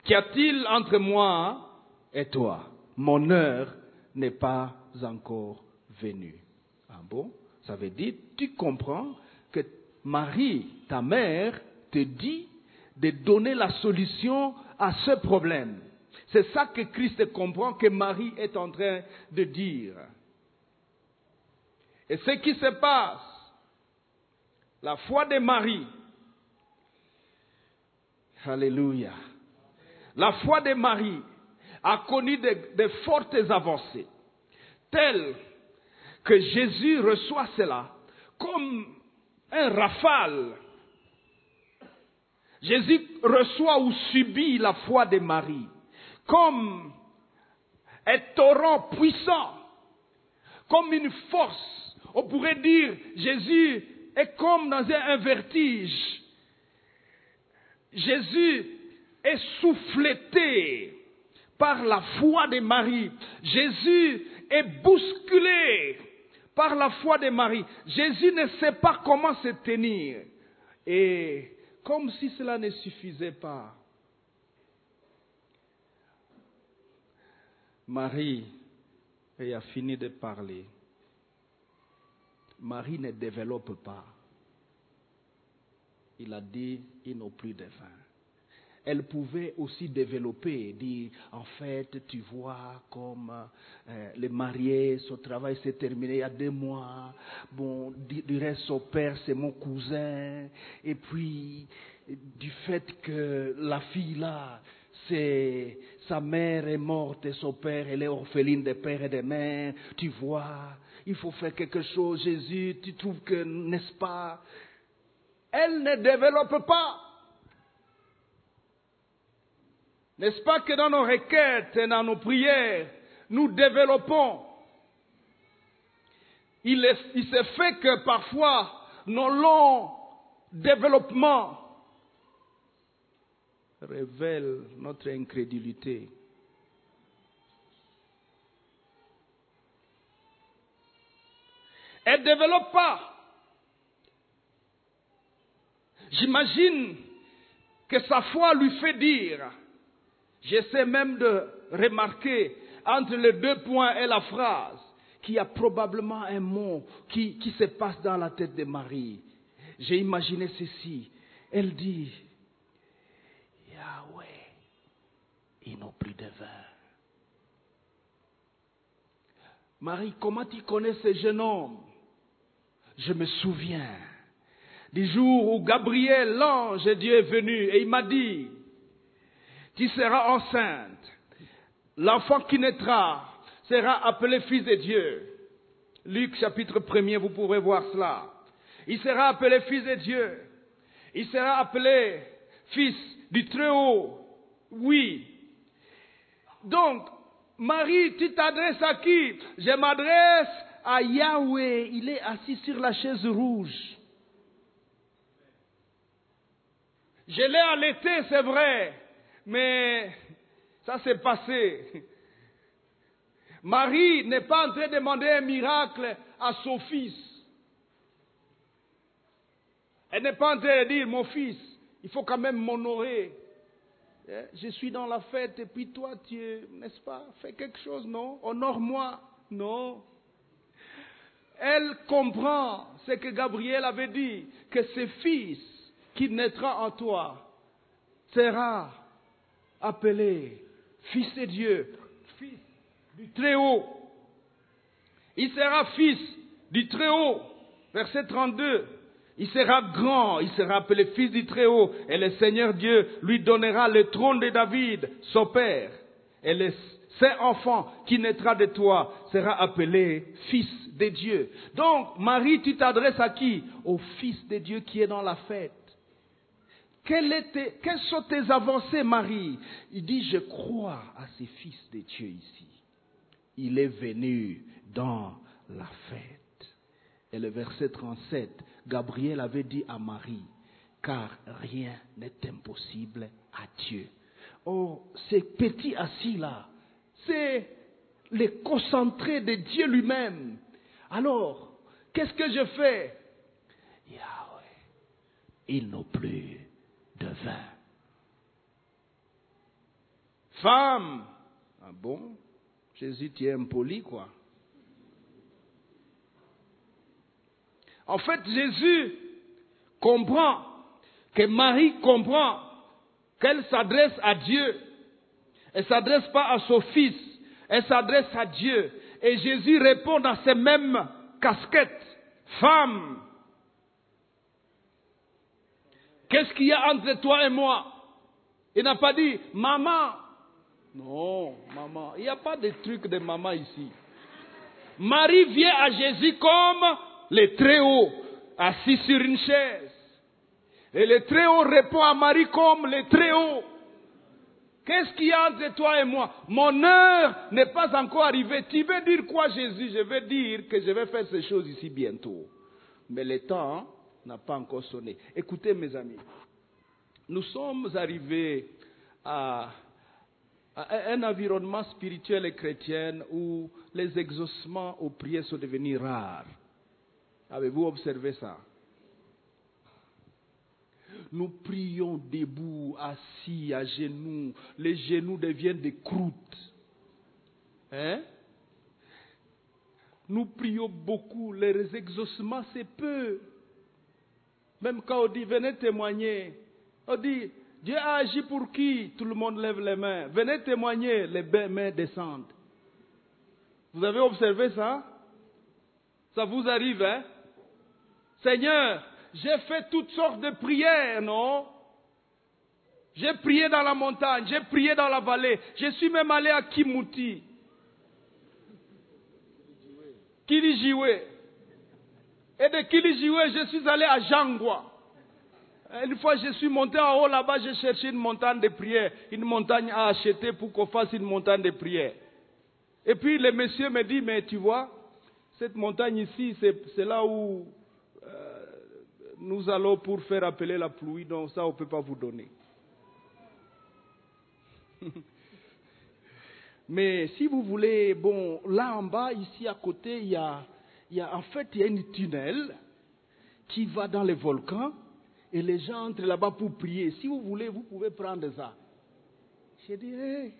qu'y a-t-il entre moi et toi? Mon heure n'est pas encore venue. Ah bon? Ça veut dire, tu comprends que Marie, ta mère, te dit de donner la solution à ce problème. C'est ça que Christ comprend que Marie est en train de dire. Et ce qui se passe, la foi de Marie, Alléluia, la foi de Marie a connu de, fortes avancées, telles que Jésus reçoit cela comme un rafale. Jésus reçoit ou subit la foi de Marie comme un torrent puissant, comme une force. On pourrait dire, Jésus est comme dans un, vertige. Jésus est souffleté par la foi de Marie. Jésus est bousculé par la foi de Marie. Jésus ne sait pas comment se tenir. Et comme si cela ne suffisait pas, Marie a fini de parler. Marie ne développe pas. Il a dit, ils n'ont plus de vin. Elle pouvait aussi développer, dire, en fait, tu vois, comme euh, les mariés, son travail s'est terminé il y a deux mois. Bon, du reste, son père, c'est mon cousin. Et puis, du fait que la fille là, c'est sa mère est morte et son père, elle est orpheline de père et de mère. Tu vois, il faut faire quelque chose, Jésus. Tu trouves que, n'est-ce pas? Elle ne développe pas. N'est-ce pas que dans nos requêtes et dans nos prières, nous développons? Il, il se fait que parfois nos longs développements révèle notre incrédulité. Elle ne développe pas. J'imagine que sa foi lui fait dire, j'essaie même de remarquer entre les deux points et la phrase, qu'il y a probablement un mot qui, se passe dans la tête de Marie. J'ai imaginé ceci. Elle dit, ils n'ont plus de vin. Marie, comment tu connais ce jeune homme? Je me souviens du jour où Gabriel, l'ange de Dieu, est venu et il m'a dit, tu seras enceinte. L'enfant qui naîtra sera appelé fils de Dieu. Luc chapitre 1 vous pourrez voir cela. Il sera appelé fils de Dieu. Il sera appelé fils du Très-Haut. Oui, donc, Marie, tu t'adresses à qui? Je m'adresse à Yahweh. Il est assis sur la chaise rouge. Je l'ai allaité, c'est vrai, mais ça s'est passé. Marie n'est pas en train de demander un miracle à son fils. Elle n'est pas en train de dire, mon fils, il faut quand même m'honorer. Eh, je suis dans la fête et puis toi, tu n'est-ce pas, fais quelque chose, non? Honore-moi, non. Elle comprend ce que Gabriel avait dit, que ce fils qui naîtra en toi sera appelé fils de Dieu, fils du Très-Haut. Il sera fils du Très-Haut. Verset 32. Il sera grand, il sera appelé fils du Très-Haut, et le Seigneur Dieu lui donnera le trône de David, son père. Et le saint enfant qui naîtra de toi sera appelé fils de Dieu. Donc, Marie, tu t'adresses à qui? Au fils de Dieu qui est dans la fête. Quelles, sont tes avancées, Marie? Il dit, je crois à ces fils de Dieu ici. Il est venu dans la fête. Et le verset 37, Gabriel avait dit à Marie, car rien n'est impossible à Dieu. Oh, ces petits assis-là, c'est les concentrés de Dieu lui-même. Alors, qu'est-ce que je fais? Yahweh, ils n'ont plus de vin. Femme, ah bon? Jésus, tu es impoli, quoi. En fait, Jésus comprend que Marie comprend qu'elle s'adresse à Dieu. Elle ne s'adresse pas à son fils, elle s'adresse à Dieu. Et Jésus répond dans ces mêmes casquettes. Femme, qu'est-ce qu'il y a entre toi et moi? Il n'a pas dit, maman. Non, maman. Il n'y a pas de truc de maman ici. Marie vient à Jésus comme le Très-Haut, assis sur une chaise. Et le Très-Haut répond à Marie comme le Très-Haut. Qu'est-ce qu'il y a entre toi et moi? Mon heure n'est pas encore arrivée. Tu veux dire quoi, Jésus? Je veux dire que je vais faire ces choses ici bientôt. Mais le temps n'a pas encore sonné. Écoutez, mes amis, nous sommes arrivés à, un environnement spirituel et chrétien où les exaucements aux prières sont devenus rares. Avez-vous observé ça? Nous prions debout, assis, à genoux. Les genoux deviennent des croûtes. Hein? Nous prions beaucoup. Les exaucements, c'est peu. Même quand on dit venez témoigner, on dit Dieu a agi pour qui? Tout le monde lève les mains. Venez témoigner, les mains descendent. Vous avez observé ça? Ça vous arrive, hein? Seigneur, j'ai fait toutes sortes de prières, non? J'ai prié dans la montagne, j'ai prié dans la vallée, je suis même allé à Kimouti. Kilijiwe. Et de Kilijiwe, je suis allé à Jangwa. Une fois, je suis monté en haut là-bas, j'ai cherché une montagne de prière, une montagne à acheter pour qu'on fasse une montagne de prière. Et puis le monsieur me dit, mais tu vois, cette montagne ici, c'est là où nous allons pour faire appeler la pluie, donc ça on ne peut pas vous donner. Mais si vous voulez, bon, là en bas, ici à côté, il y a, il y a en fait, il y a une tunnel qui va dans les volcans et les gens entrent là-bas pour prier. Si vous voulez, vous pouvez prendre ça. Je dirais.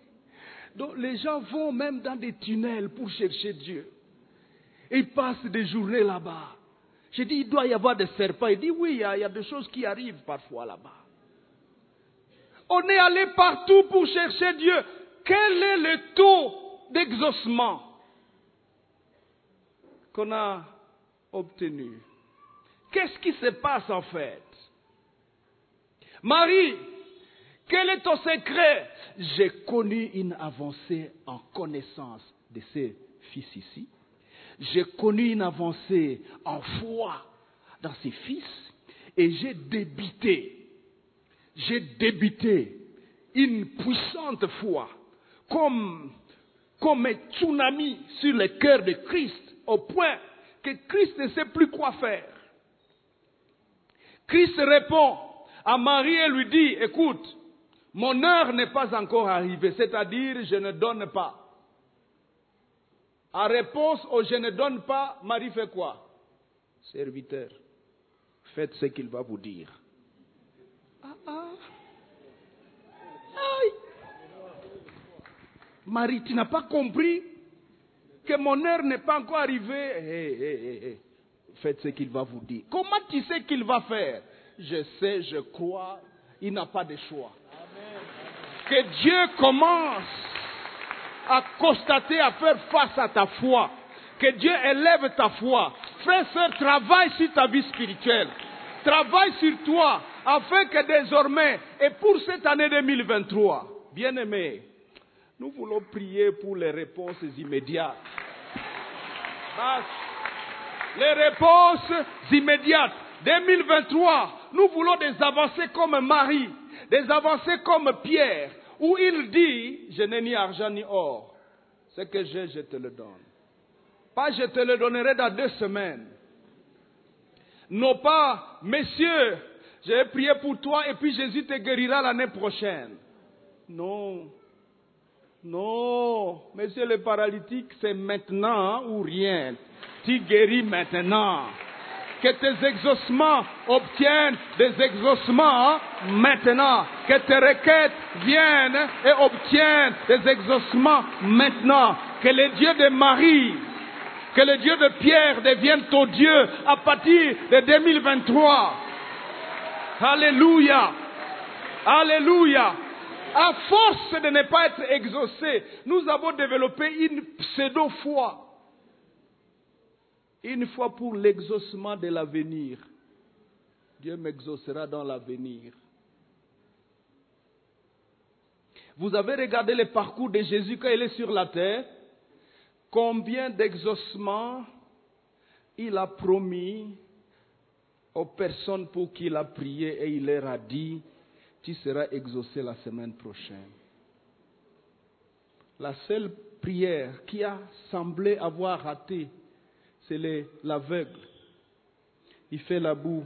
Donc les gens vont même dans des tunnels pour chercher Dieu. Ils passent des journées là-bas. J'ai dit, il doit y avoir des serpents. Il dit, oui, il y, a, il y a des choses qui arrivent parfois là-bas. On est allé partout pour chercher Dieu. Quel est le taux d'exaucement? Qu'on a obtenu. Qu'est-ce qui se passe en fait? Marie, quel est ton secret? J'ai connu une avancée en connaissance de ces fils ici j'ai connu une avancée en foi dans ses fils. Et j'ai débité, j'ai débité une puissante foi comme, comme un tsunami sur le cœur de Christ au point que Christ ne sait plus quoi faire. Christ répond à Marie et lui dit, écoute, mon heure n'est pas encore arrivée, c'est-à-dire je ne donne pas. En réponse au je ne donne pas, Marie fait quoi? Serviteur, faites ce qu'il va vous dire. Ah, ah. Marie, tu n'as pas compris? Que mon heure n'est pas encore arrivée. Faites ce qu'il va vous dire. Comment tu sais qu'il va faire? Je sais, je crois, il n'a pas de choix. Que Dieu commence à constater, à faire face à ta foi. Que Dieu élève ta foi. Frère, sœur, travaille sur ta vie spirituelle. Travaille sur toi afin que désormais, et pour cette année 2023, bien aimé, nous voulons prier pour les réponses immédiates. Les réponses immédiates. 2023, nous voulons des avancées comme Marie, des avancées comme Pierre, où il dit, je n'ai ni argent ni or. Ce que j'ai, je te le donne. Pas je te le donnerai dans deux semaines. Non pas, messieurs, j'ai prié pour toi et puis Jésus te guérira l'année prochaine. Non. Non. Monsieur le paralytique, c'est maintenant ou rien. Tu guéris maintenant que tes exaucements obtiennent des exaucements maintenant. Que tes requêtes viennent et obtiennent des exaucements maintenant. Que le Dieu de Marie, que le Dieu de Pierre devienne ton Dieu à partir de 2023. Alléluia. Alléluia. À force de ne pas être exaucé, nous avons développé une pseudo-foi. Une foi pour l'exaucement de l'avenir. Dieu m'exaucera dans l'avenir. Vous avez regardé le parcours de Jésus quand il est sur la terre. Combien d'exaucements il a promis aux personnes pour qui il a prié et il leur a dit, tu seras exaucé la semaine prochaine. La seule prière qui a semblé avoir raté, c'est l'aveugle. Il fait la boue,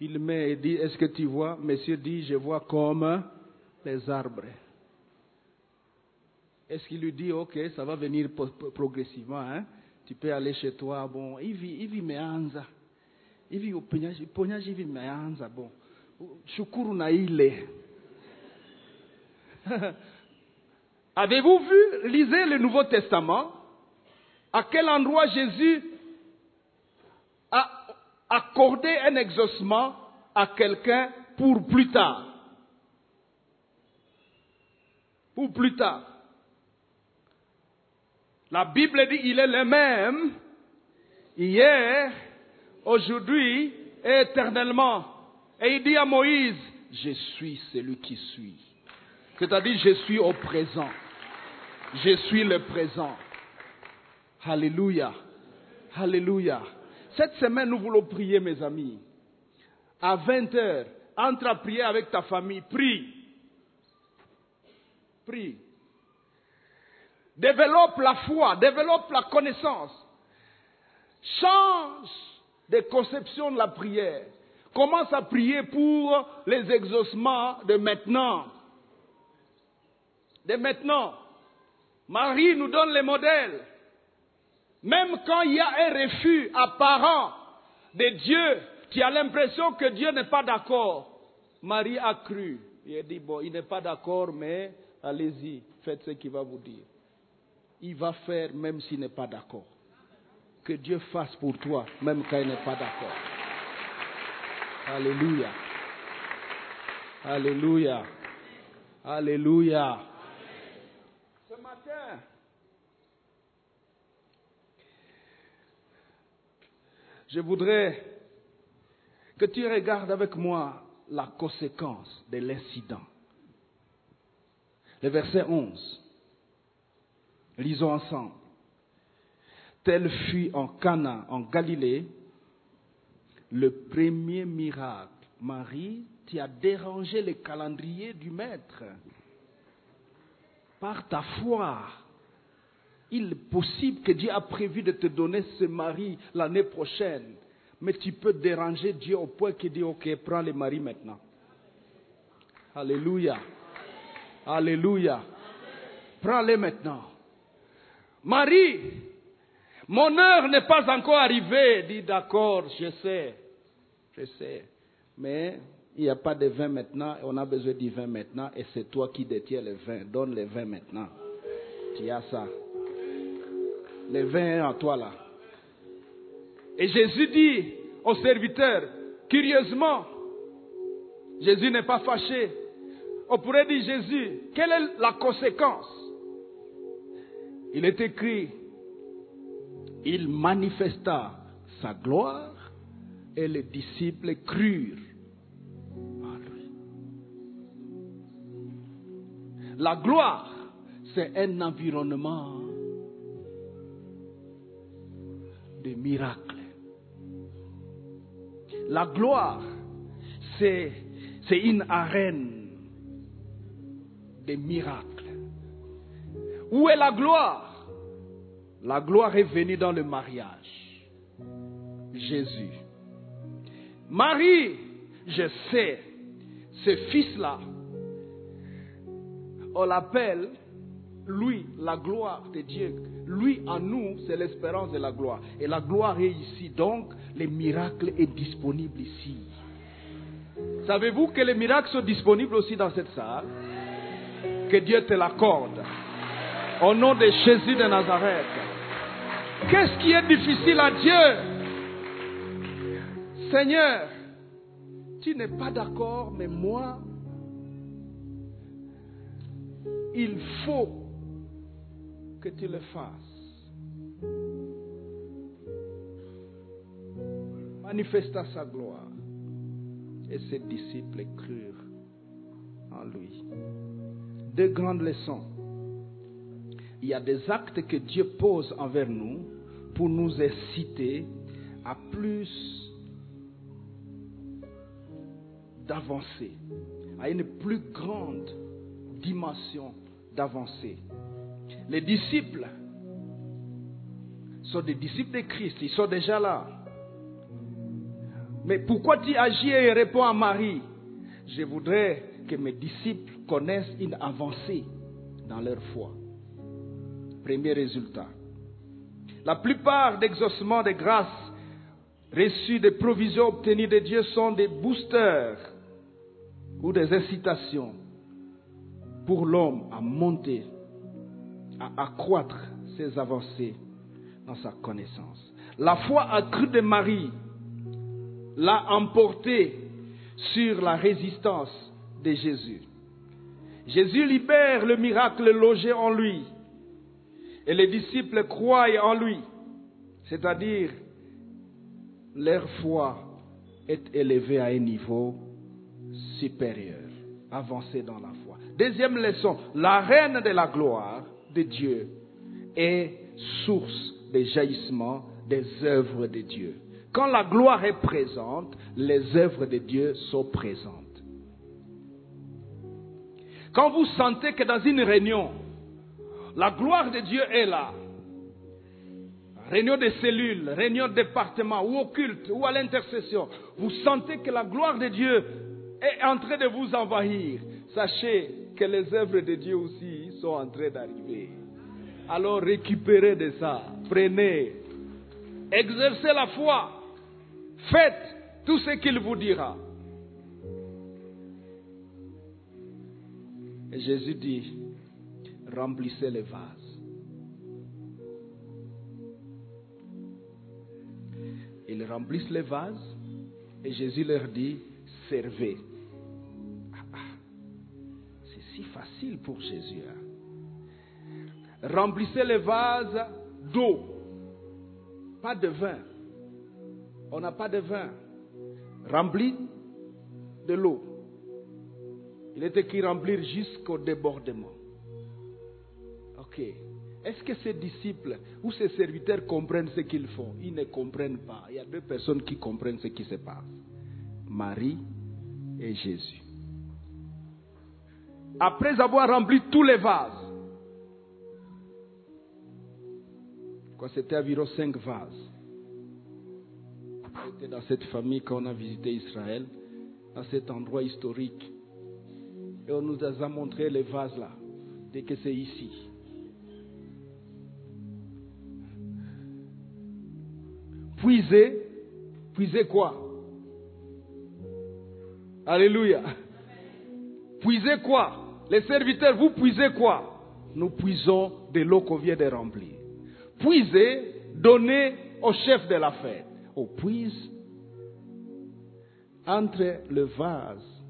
il met et dit, est-ce que tu vois? Monsieur dit, je vois comme les arbres. Est-ce qu'il lui dit, ok, ça va venir progressivement, hein? tu peux aller chez toi, bon, hivi, hivi meanza. Hivi uponyaji, uponyaji hivi meanza, bon. Shukuru. Avez-vous vu, lisez le Nouveau Testament, à quel endroit Jésus a accordé un exaucement à quelqu'un pour plus tard? Pour plus tard. La Bible dit il est le même hier, aujourd'hui et éternellement. Et il dit à Moïse, je suis celui qui suis. C'est-à-dire, je suis au présent. Je suis le présent. Alléluia. Alléluia. Cette semaine, nous voulons prier, mes amis. À 20 heures, entre à prier avec ta famille. Prie. Prie. Développe la foi, développe la connaissance. Change de conception de la prière. Commence à prier pour les exaucements de maintenant. De maintenant. Marie nous donne les modèles. Même quand il y a un refus apparent de Dieu, tu as l'impression que Dieu n'est pas d'accord. Marie a cru. Il a dit, bon, il n'est pas d'accord, mais allez-y, faites ce qu'il va vous dire. Il va faire même s'il n'est pas d'accord. Que Dieu fasse pour toi, même quand il n'est pas d'accord. Alléluia. Alléluia. Alléluia. Ce matin, je voudrais que tu regardes avec moi la conséquence de l'incident. Le verset 11. Lisons ensemble. Tel fut en Cana, en Galilée, le premier miracle. Marie, tu as dérangé le calendrier du Maître. Par ta foi, il est possible que Dieu a prévu de te donner ce mari l'année prochaine. Mais tu peux déranger Dieu au point qu'il dit, ok, prends le mari maintenant. Alléluia. Alléluia. Prends-le maintenant. Marie, mon heure n'est pas encore arrivée. Dit d'accord, je sais. Je sais. Mais il n'y a pas de vin maintenant. On a besoin du vin maintenant. Et c'est toi qui détiens le vin. Donne le vin maintenant. Tu as ça. Le vin est en toi là. Et Jésus dit au serviteur, curieusement, Jésus n'est pas fâché. On pourrait dire Jésus, quelle est la conséquence? Il est écrit, il manifesta sa gloire et les disciples crurent en lui. La gloire, c'est un environnement de miracles. La gloire, c'est, une arène de miracles. Où est la gloire? La gloire est venue dans le mariage. Jésus. Marie, je sais, ce fils-là, on l'appelle, lui, la gloire de Dieu. Lui, en nous, c'est l'espérance de la gloire. Et la gloire est ici. Donc, le miracle est disponible ici. Savez-vous que les miracles sont disponibles aussi dans cette salle? Que Dieu te l'accorde. Au nom de Jésus de Nazareth. Qu'est-ce qui est difficile à Dieu? Seigneur, tu n'es pas d'accord, mais moi, il faut que tu le fasses. Manifesta sa gloire. Et ses disciples crurent en lui. Deux grandes leçons. Il y a des actes que Dieu pose envers nous pour nous inciter à plus d'avancer, à une plus grande dimension d'avancer. Les disciples sont des disciples de Christ, ils sont déjà là. Mais pourquoi tu agis et réponds à Marie? Je voudrais que mes disciples connaissent une avancée dans leur foi. Premier résultat. La plupart d'exaucements de grâces reçus, des provisions obtenues de Dieu sont des boosters ou des incitations pour l'homme à monter, à accroître ses avancées dans sa connaissance. La foi accrue de Marie l'a emporté sur la résistance de Jésus. Jésus libère le miracle logé en lui et les disciples croient en lui, c'est-à-dire leur foi est élevée à un niveau supérieur, avancé dans la foi. Deuxième leçon, la reine de la gloire de Dieu est source des jaillissements des œuvres de Dieu. Quand la gloire est présente, les œuvres de Dieu sont présentes. Quand vous sentez que dans une réunion, la gloire de Dieu est là, réunion de cellules, réunion de département, ou au culte, ou à l'intercession, vous sentez que la gloire de Dieu est en train de vous envahir, sachez que les œuvres de Dieu aussi sont en train d'arriver. Alors récupérez de ça, prenez, exercez la foi, faites tout ce qu'il vous dira. Et Jésus dit, remplissez les vases. Ils remplissent les vases et Jésus leur dit, servez. Ah, ah. C'est si facile pour Jésus. Hein. Remplissez les vases d'eau, pas de vin. On n'a pas de vin. Remplis de l'eau. Il est écrit remplir jusqu'au débordement. Ok. Est-ce que ces disciples ou ces serviteurs comprennent ce qu'ils font? Ils ne comprennent pas. Il y a deux personnes qui comprennent ce qui se passe. Marie et Jésus. Après avoir rempli tous les vases, c'était environ cinq vases. C'était dans cette famille qu'on a visité Israël, dans cet endroit historique. Et on nous a montré les vases là, dès que c'est ici. Puiser, puiser quoi? Alléluia. Puiser quoi? Les serviteurs, vous puisez quoi? Nous puisons de l'eau qu'on vient de remplir. Puiser, donner au chef de la fête. On puise entre le vase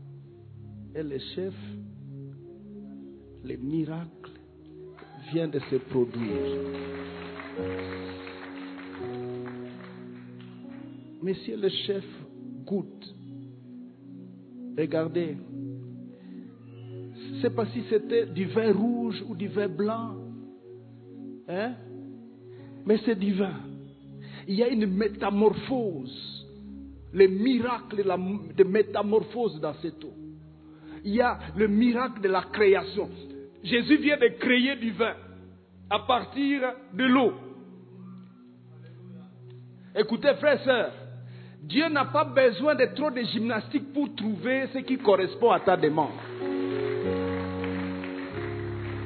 et le chef, le miracle vient de se produire. Monsieur le chef goûte. Regardez. C'est pas si c'était du vin rouge ou du vin blanc. Hein? Mais c'est divin. Il y a une métamorphose. Le miracle de métamorphose dans cette eau. Il y a le miracle de la création. Jésus vient de créer du vin à partir de l'eau. Écoutez, frères et sœurs, Dieu n'a pas besoin de trop de gymnastique pour trouver ce qui correspond à ta demande.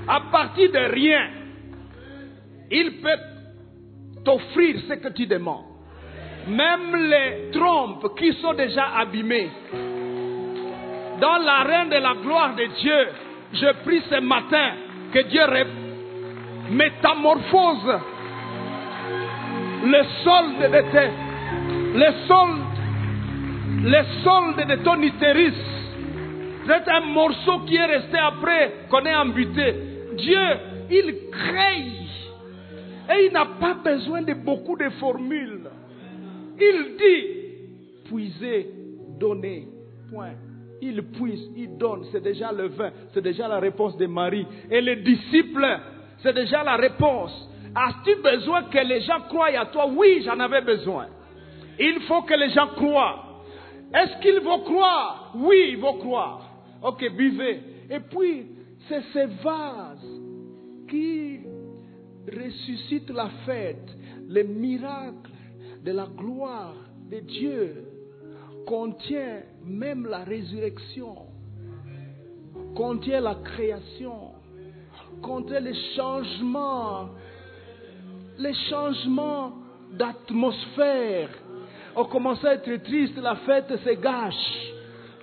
À partir de rien, il peut t'offrir ce que tu demandes. Même les trompes qui sont déjà abîmées. Dans l'arène de la gloire de Dieu, je prie ce matin que Dieu métamorphose le sol de tes le sol les soldes de ton utérus. C'est un morceau qui est resté après qu'on ait amputé. Dieu, il crée. Et il n'a pas besoin de beaucoup de formules. Il dit, puisez, donnez, point. Il puise, il donne, c'est déjà le vin, c'est déjà la réponse de Marie. Et les disciples, c'est déjà la réponse. As-tu besoin que les gens croient à toi? Oui, j'en avais besoin. Il faut que les gens croient. Est-ce qu'ils vont croire? Oui, ils vont croire. Ok, buvez. Et puis, c'est ces vases qui ressuscitent la fête, les miracles de la gloire de Dieu contient même la résurrection, contient la création, contient les changements, les changements d'atmosphère. On commence à être triste, la fête se gâche,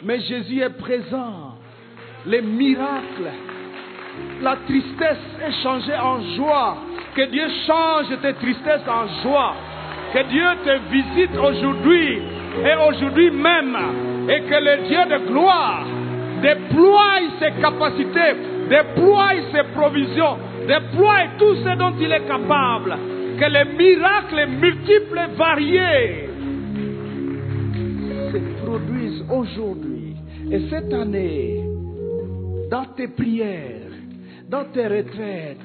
mais Jésus est présent. Les miracles, la tristesse est changée en joie. Que Dieu change tes tristesses en joie. Que Dieu te visite aujourd'hui et aujourd'hui même. Et que le Dieu de gloire déploie ses capacités, déploie ses provisions, déploie tout ce dont il est capable. Que les miracles multiples et variés aujourd'hui. Et cette année, dans tes prières, dans tes retraites,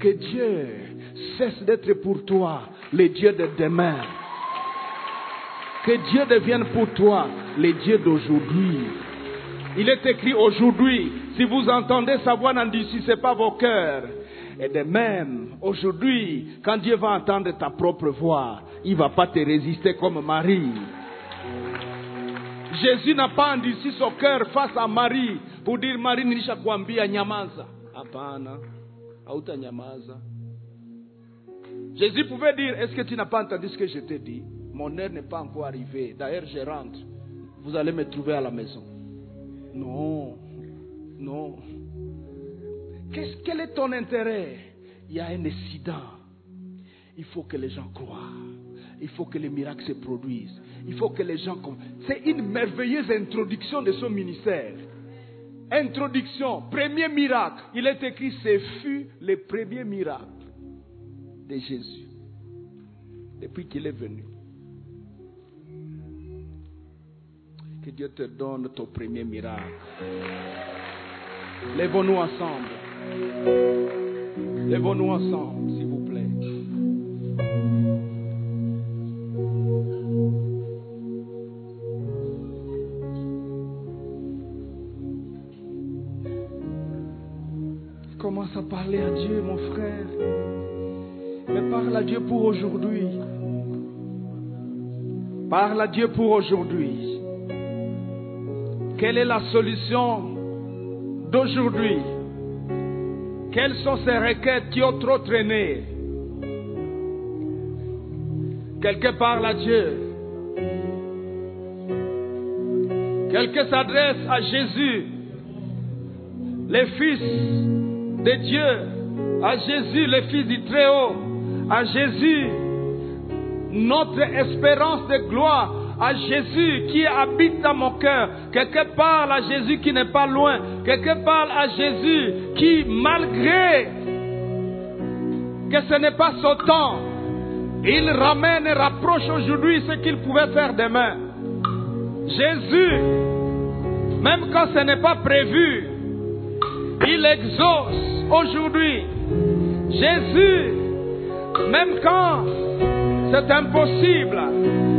que Dieu cesse d'être pour toi le Dieu de demain. Que Dieu devienne pour toi le Dieu d'aujourd'hui. Il est écrit aujourd'hui, si vous entendez sa voix, n'endurcissez pas vos cœurs. Et de même, aujourd'hui, quand Dieu va entendre ta propre voix, il ne va pas te résister comme Marie. Jésus n'a pas endurci son cœur face à Marie pour dire Marie nilishakwambia nyamaza. Hapana, nyamaza. Jésus pouvait dire Est-ce que tu n'as pas entendu ce que je t'ai dit? Mon heure n'est pas encore arrivée. D'ailleurs, je rentre. Vous allez me trouver à la maison. Non, non. Qu'est-ce, quel est ton intérêt? Il y a un incident. Il faut que les gens croient. Il faut que les miracles se produisent. Il faut que les gens... C'est une merveilleuse introduction de son ministère. Introduction, premier miracle. Il est écrit, ce fut le premier miracle de Jésus depuis qu'il est venu. Que Dieu te donne ton premier miracle. Lèvons-nous ensemble. Lèvons-nous ensemble, parler à Dieu, mon frère. Mais parle à Dieu pour aujourd'hui. Parle à Dieu pour aujourd'hui. Quelle est la solution d'aujourd'hui? Quelles sont ces requêtes qui ont trop traîné? Quelqu'un parle à Dieu. Quelqu'un s'adresse à Jésus, le Fils de Dieu, à Jésus, le Fils du Très-Haut, à Jésus, notre espérance de gloire, à Jésus qui habite dans mon cœur. Quelqu'un parle à Jésus qui n'est pas loin. Quelqu'un parle à Jésus qui, malgré que ce n'est pas son temps, il ramène et rapproche aujourd'hui ce qu'il pouvait faire demain. Jésus, même quand ce n'est pas prévu, il exauce aujourd'hui. Jésus, même quand c'est impossible,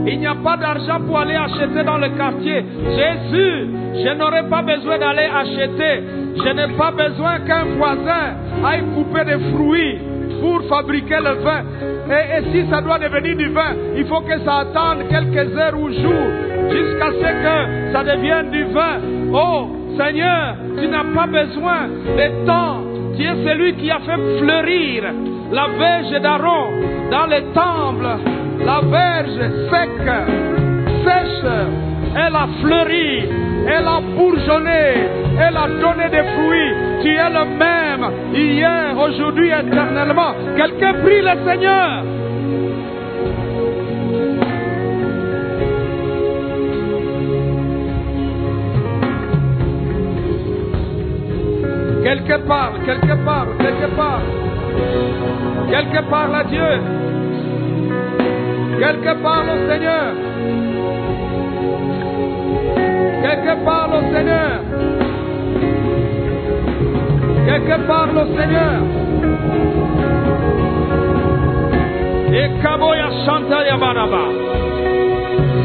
il n'y a pas d'argent pour aller acheter dans le quartier. Jésus, je n'aurai pas besoin d'aller acheter. Je n'ai pas besoin qu'un voisin aille couper des fruits pour fabriquer le vin. Et, et, si ça doit devenir du vin, il faut que ça attende quelques heures ou jours jusqu'à ce que ça devienne du vin. Oh Seigneur, tu n'as pas besoin de temps. Tu es celui qui a fait fleurir la verge d'Aaron dans le temple. La verge sec, sèche, elle a fleuri, elle a bourgeonné, elle a donné des fruits. Tu es le même hier, aujourd'hui, éternellement. Quelqu'un prie le Seigneur. Quelque part, quelque part. Quelque part là, Dieu. Quelque part le Seigneur. Quelque part le Seigneur. Quelque part le Seigneur. Et Kaboya Chanta Yabaraba.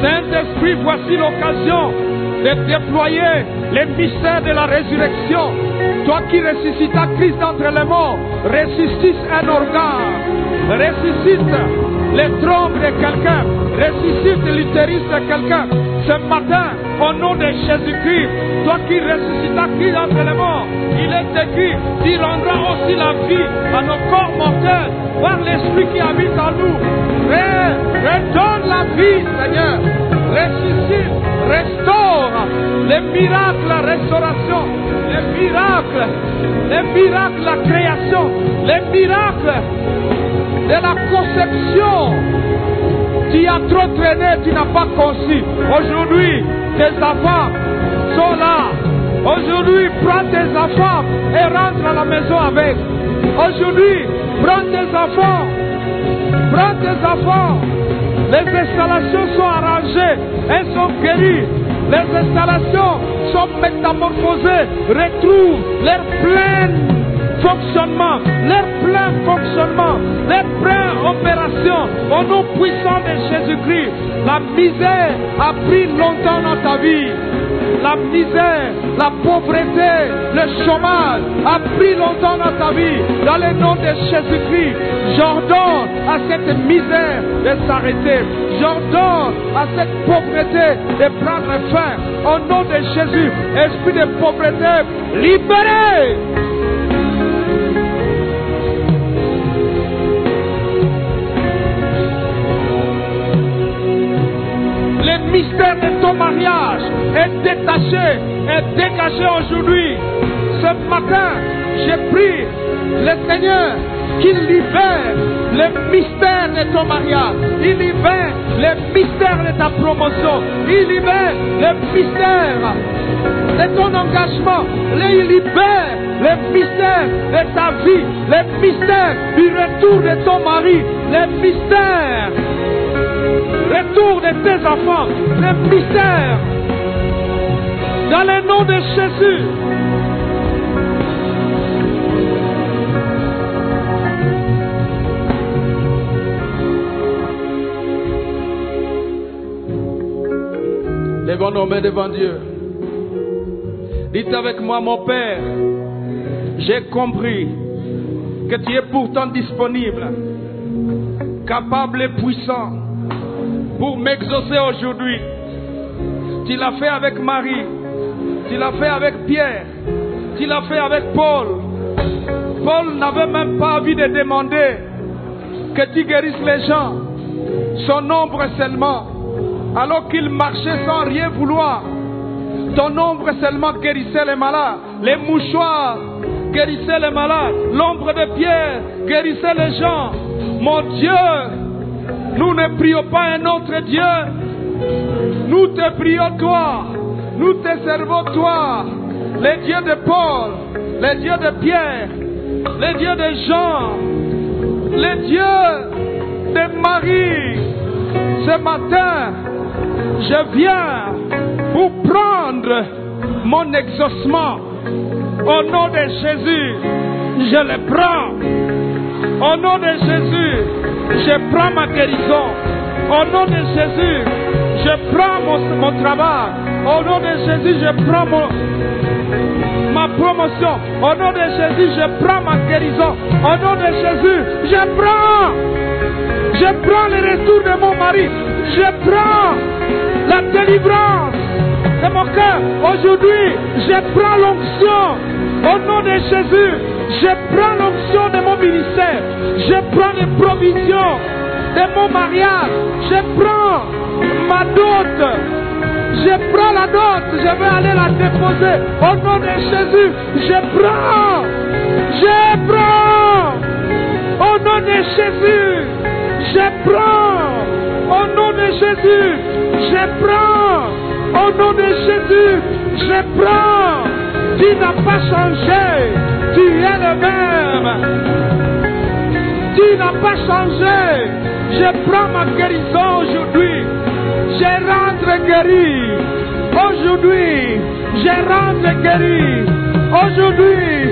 Saint-Esprit, voici l'occasion de déployer les mystères de la résurrection. Toi qui ressuscitas Christ d'entre les morts, ressuscite un organe, ressuscite les trompes de quelqu'un, ressuscite l'utérus de quelqu'un. Ce matin, au nom de Jésus-Christ, toi qui ressuscitas Christ d'entre les morts, il est écrit, tu rendras aussi la vie à nos corps mortels par l'Esprit qui habite en nous. Redonne la vie, Seigneur. Ressuscite, restaure les miracles, la restauration, les miracles, les miracles, la création, les miracles de la conception. Tu as trop traîné, tu n'as pas conçu. Aujourd'hui, tes enfants sont là. Aujourd'hui, prends tes enfants et rentre à la maison avec. Aujourd'hui, prends tes enfants. Prends tes enfants. Les installations sont arrangées, elles sont guéries. Les installations sont métamorphosées, retrouvent leur plein fonctionnement, leur plein fonctionnement, leur pleine opération. Au nom puissant de Jésus-Christ, la misère a pris longtemps dans ta vie. La misère, la pauvreté, le chômage a pris longtemps dans ta vie. Dans le nom de Jésus-Christ, j'ordonne à cette misère de s'arrêter. J'ordonne à cette pauvreté de prendre fin. Au nom de Jésus, esprit de pauvreté, libéré. Mystère de ton mariage est détaché, est dégagé aujourd'hui. Ce matin, j'ai pris le Seigneur qu'il libère le mystère de ton mariage. Il libère le mystère de ta promotion. Il libère le mystère de ton engagement. Il libère le mystère de ta vie. Le mystère du retour de ton mari. Le mystère retour de tes enfants, le mystère. Dans le nom de Jésus. Lèvons nos mains devant Dieu. Dites avec moi, mon Père, j'ai compris que tu es pourtant disponible, capable et puissant pour m'exaucer aujourd'hui. Tu l'as fait avec Marie, tu l'as fait avec Pierre, tu l'as fait avec Paul. Paul n'avait même pas envie de demander que tu guérisses les gens, son nombre seulement, alors qu'il marchait sans rien vouloir. Ton ombre seulement guérissait les malades, les mouchoirs guérissaient les malades, l'ombre de Pierre guérissait les gens. Mon Dieu, nous ne prions pas un autre Dieu. Nous te prions toi. Nous te servons toi. Les dieux de Paul, les dieux de Pierre, les dieux de Jean, les dieux de Marie. Ce matin, je viens pour prendre mon exaucement. Au nom de Jésus, je le prends. Au nom de Jésus, je prends ma guérison. Au nom de Jésus, je prends mon, travail. Au nom de Jésus, je prends ma promotion. Au nom de Jésus, je prends ma guérison. Au nom de Jésus, je prends. Je prends le retour de mon mari. Je prends la délivrance de mon cœur. Aujourd'hui, je prends l'onction. Au nom de Jésus, je prends l'onction de mon ministère. Je prends les provisions de mon mariage. Je prends ma dot. Je prends la dot. Je vais aller la déposer. Au nom de Jésus, je prends. Je prends. Au nom de Jésus, je prends. Au nom de Jésus, je prends. Au nom de Jésus, je prends. Tu n'as pas changé. Tu es le même. Tu n'as pas changé. Je prends ma guérison aujourd'hui. Je rentre guéri. Aujourd'hui, je rentre guéri. Aujourd'hui,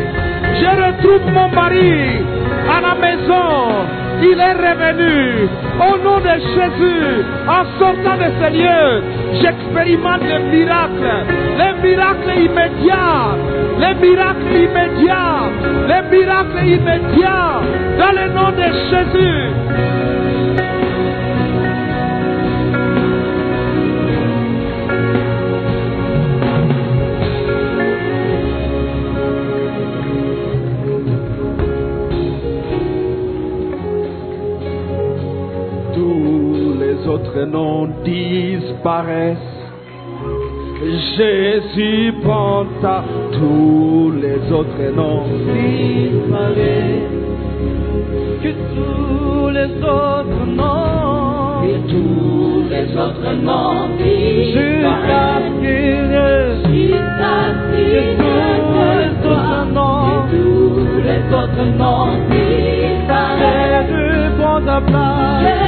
je retrouve mon mari à la maison. Il est revenu. Au nom de Jésus, en sortant de ce lieu, j'expérimente le miracle. Le miracle immédiat. Le miracle immédiat. Le miracle immédiat. Dans le nom de Jésus. Tous les autres noms disparaissent. Jésus prend à tous les autres noms disparaissent. Que tous les autres noms, Et tous les autres noms disparaissent. Jusqu'à Que tous les autres noms. Tous les autres noms disparaissent. Ta place.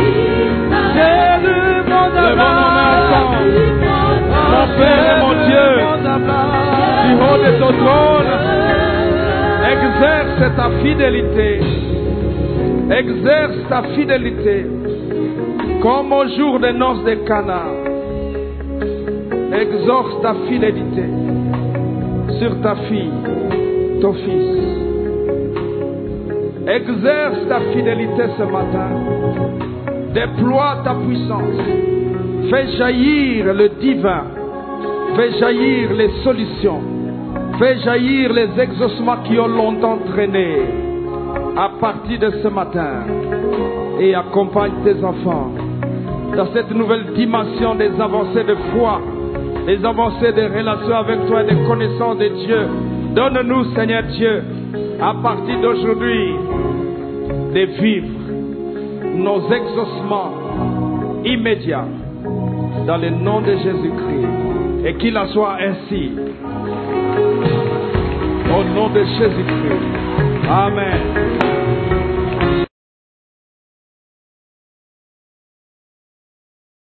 Père mon Dieu, Du haut de ton trône, exerce ta fidélité. Exerce ta fidélité. Comme au jour des noces de Cana. Exorce ta fidélité sur ta fille, ton fils. Exerce ta fidélité ce matin. Déploie ta puissance. Fais jaillir le divin. Fais jaillir les solutions. Fais jaillir les exaucements qui ont longtemps traîné. À partir de ce matin. Et accompagne tes enfants dans cette nouvelle dimension des avancées de foi, des avancées de relations avec toi et de connaissances de Dieu. Donne-nous, Seigneur Dieu, à partir d'aujourd'hui, de vivre nos exaucements immédiats dans le nom de Jésus-Christ. Et qu'il en soit ainsi. Au nom de Jésus-Christ. Amen.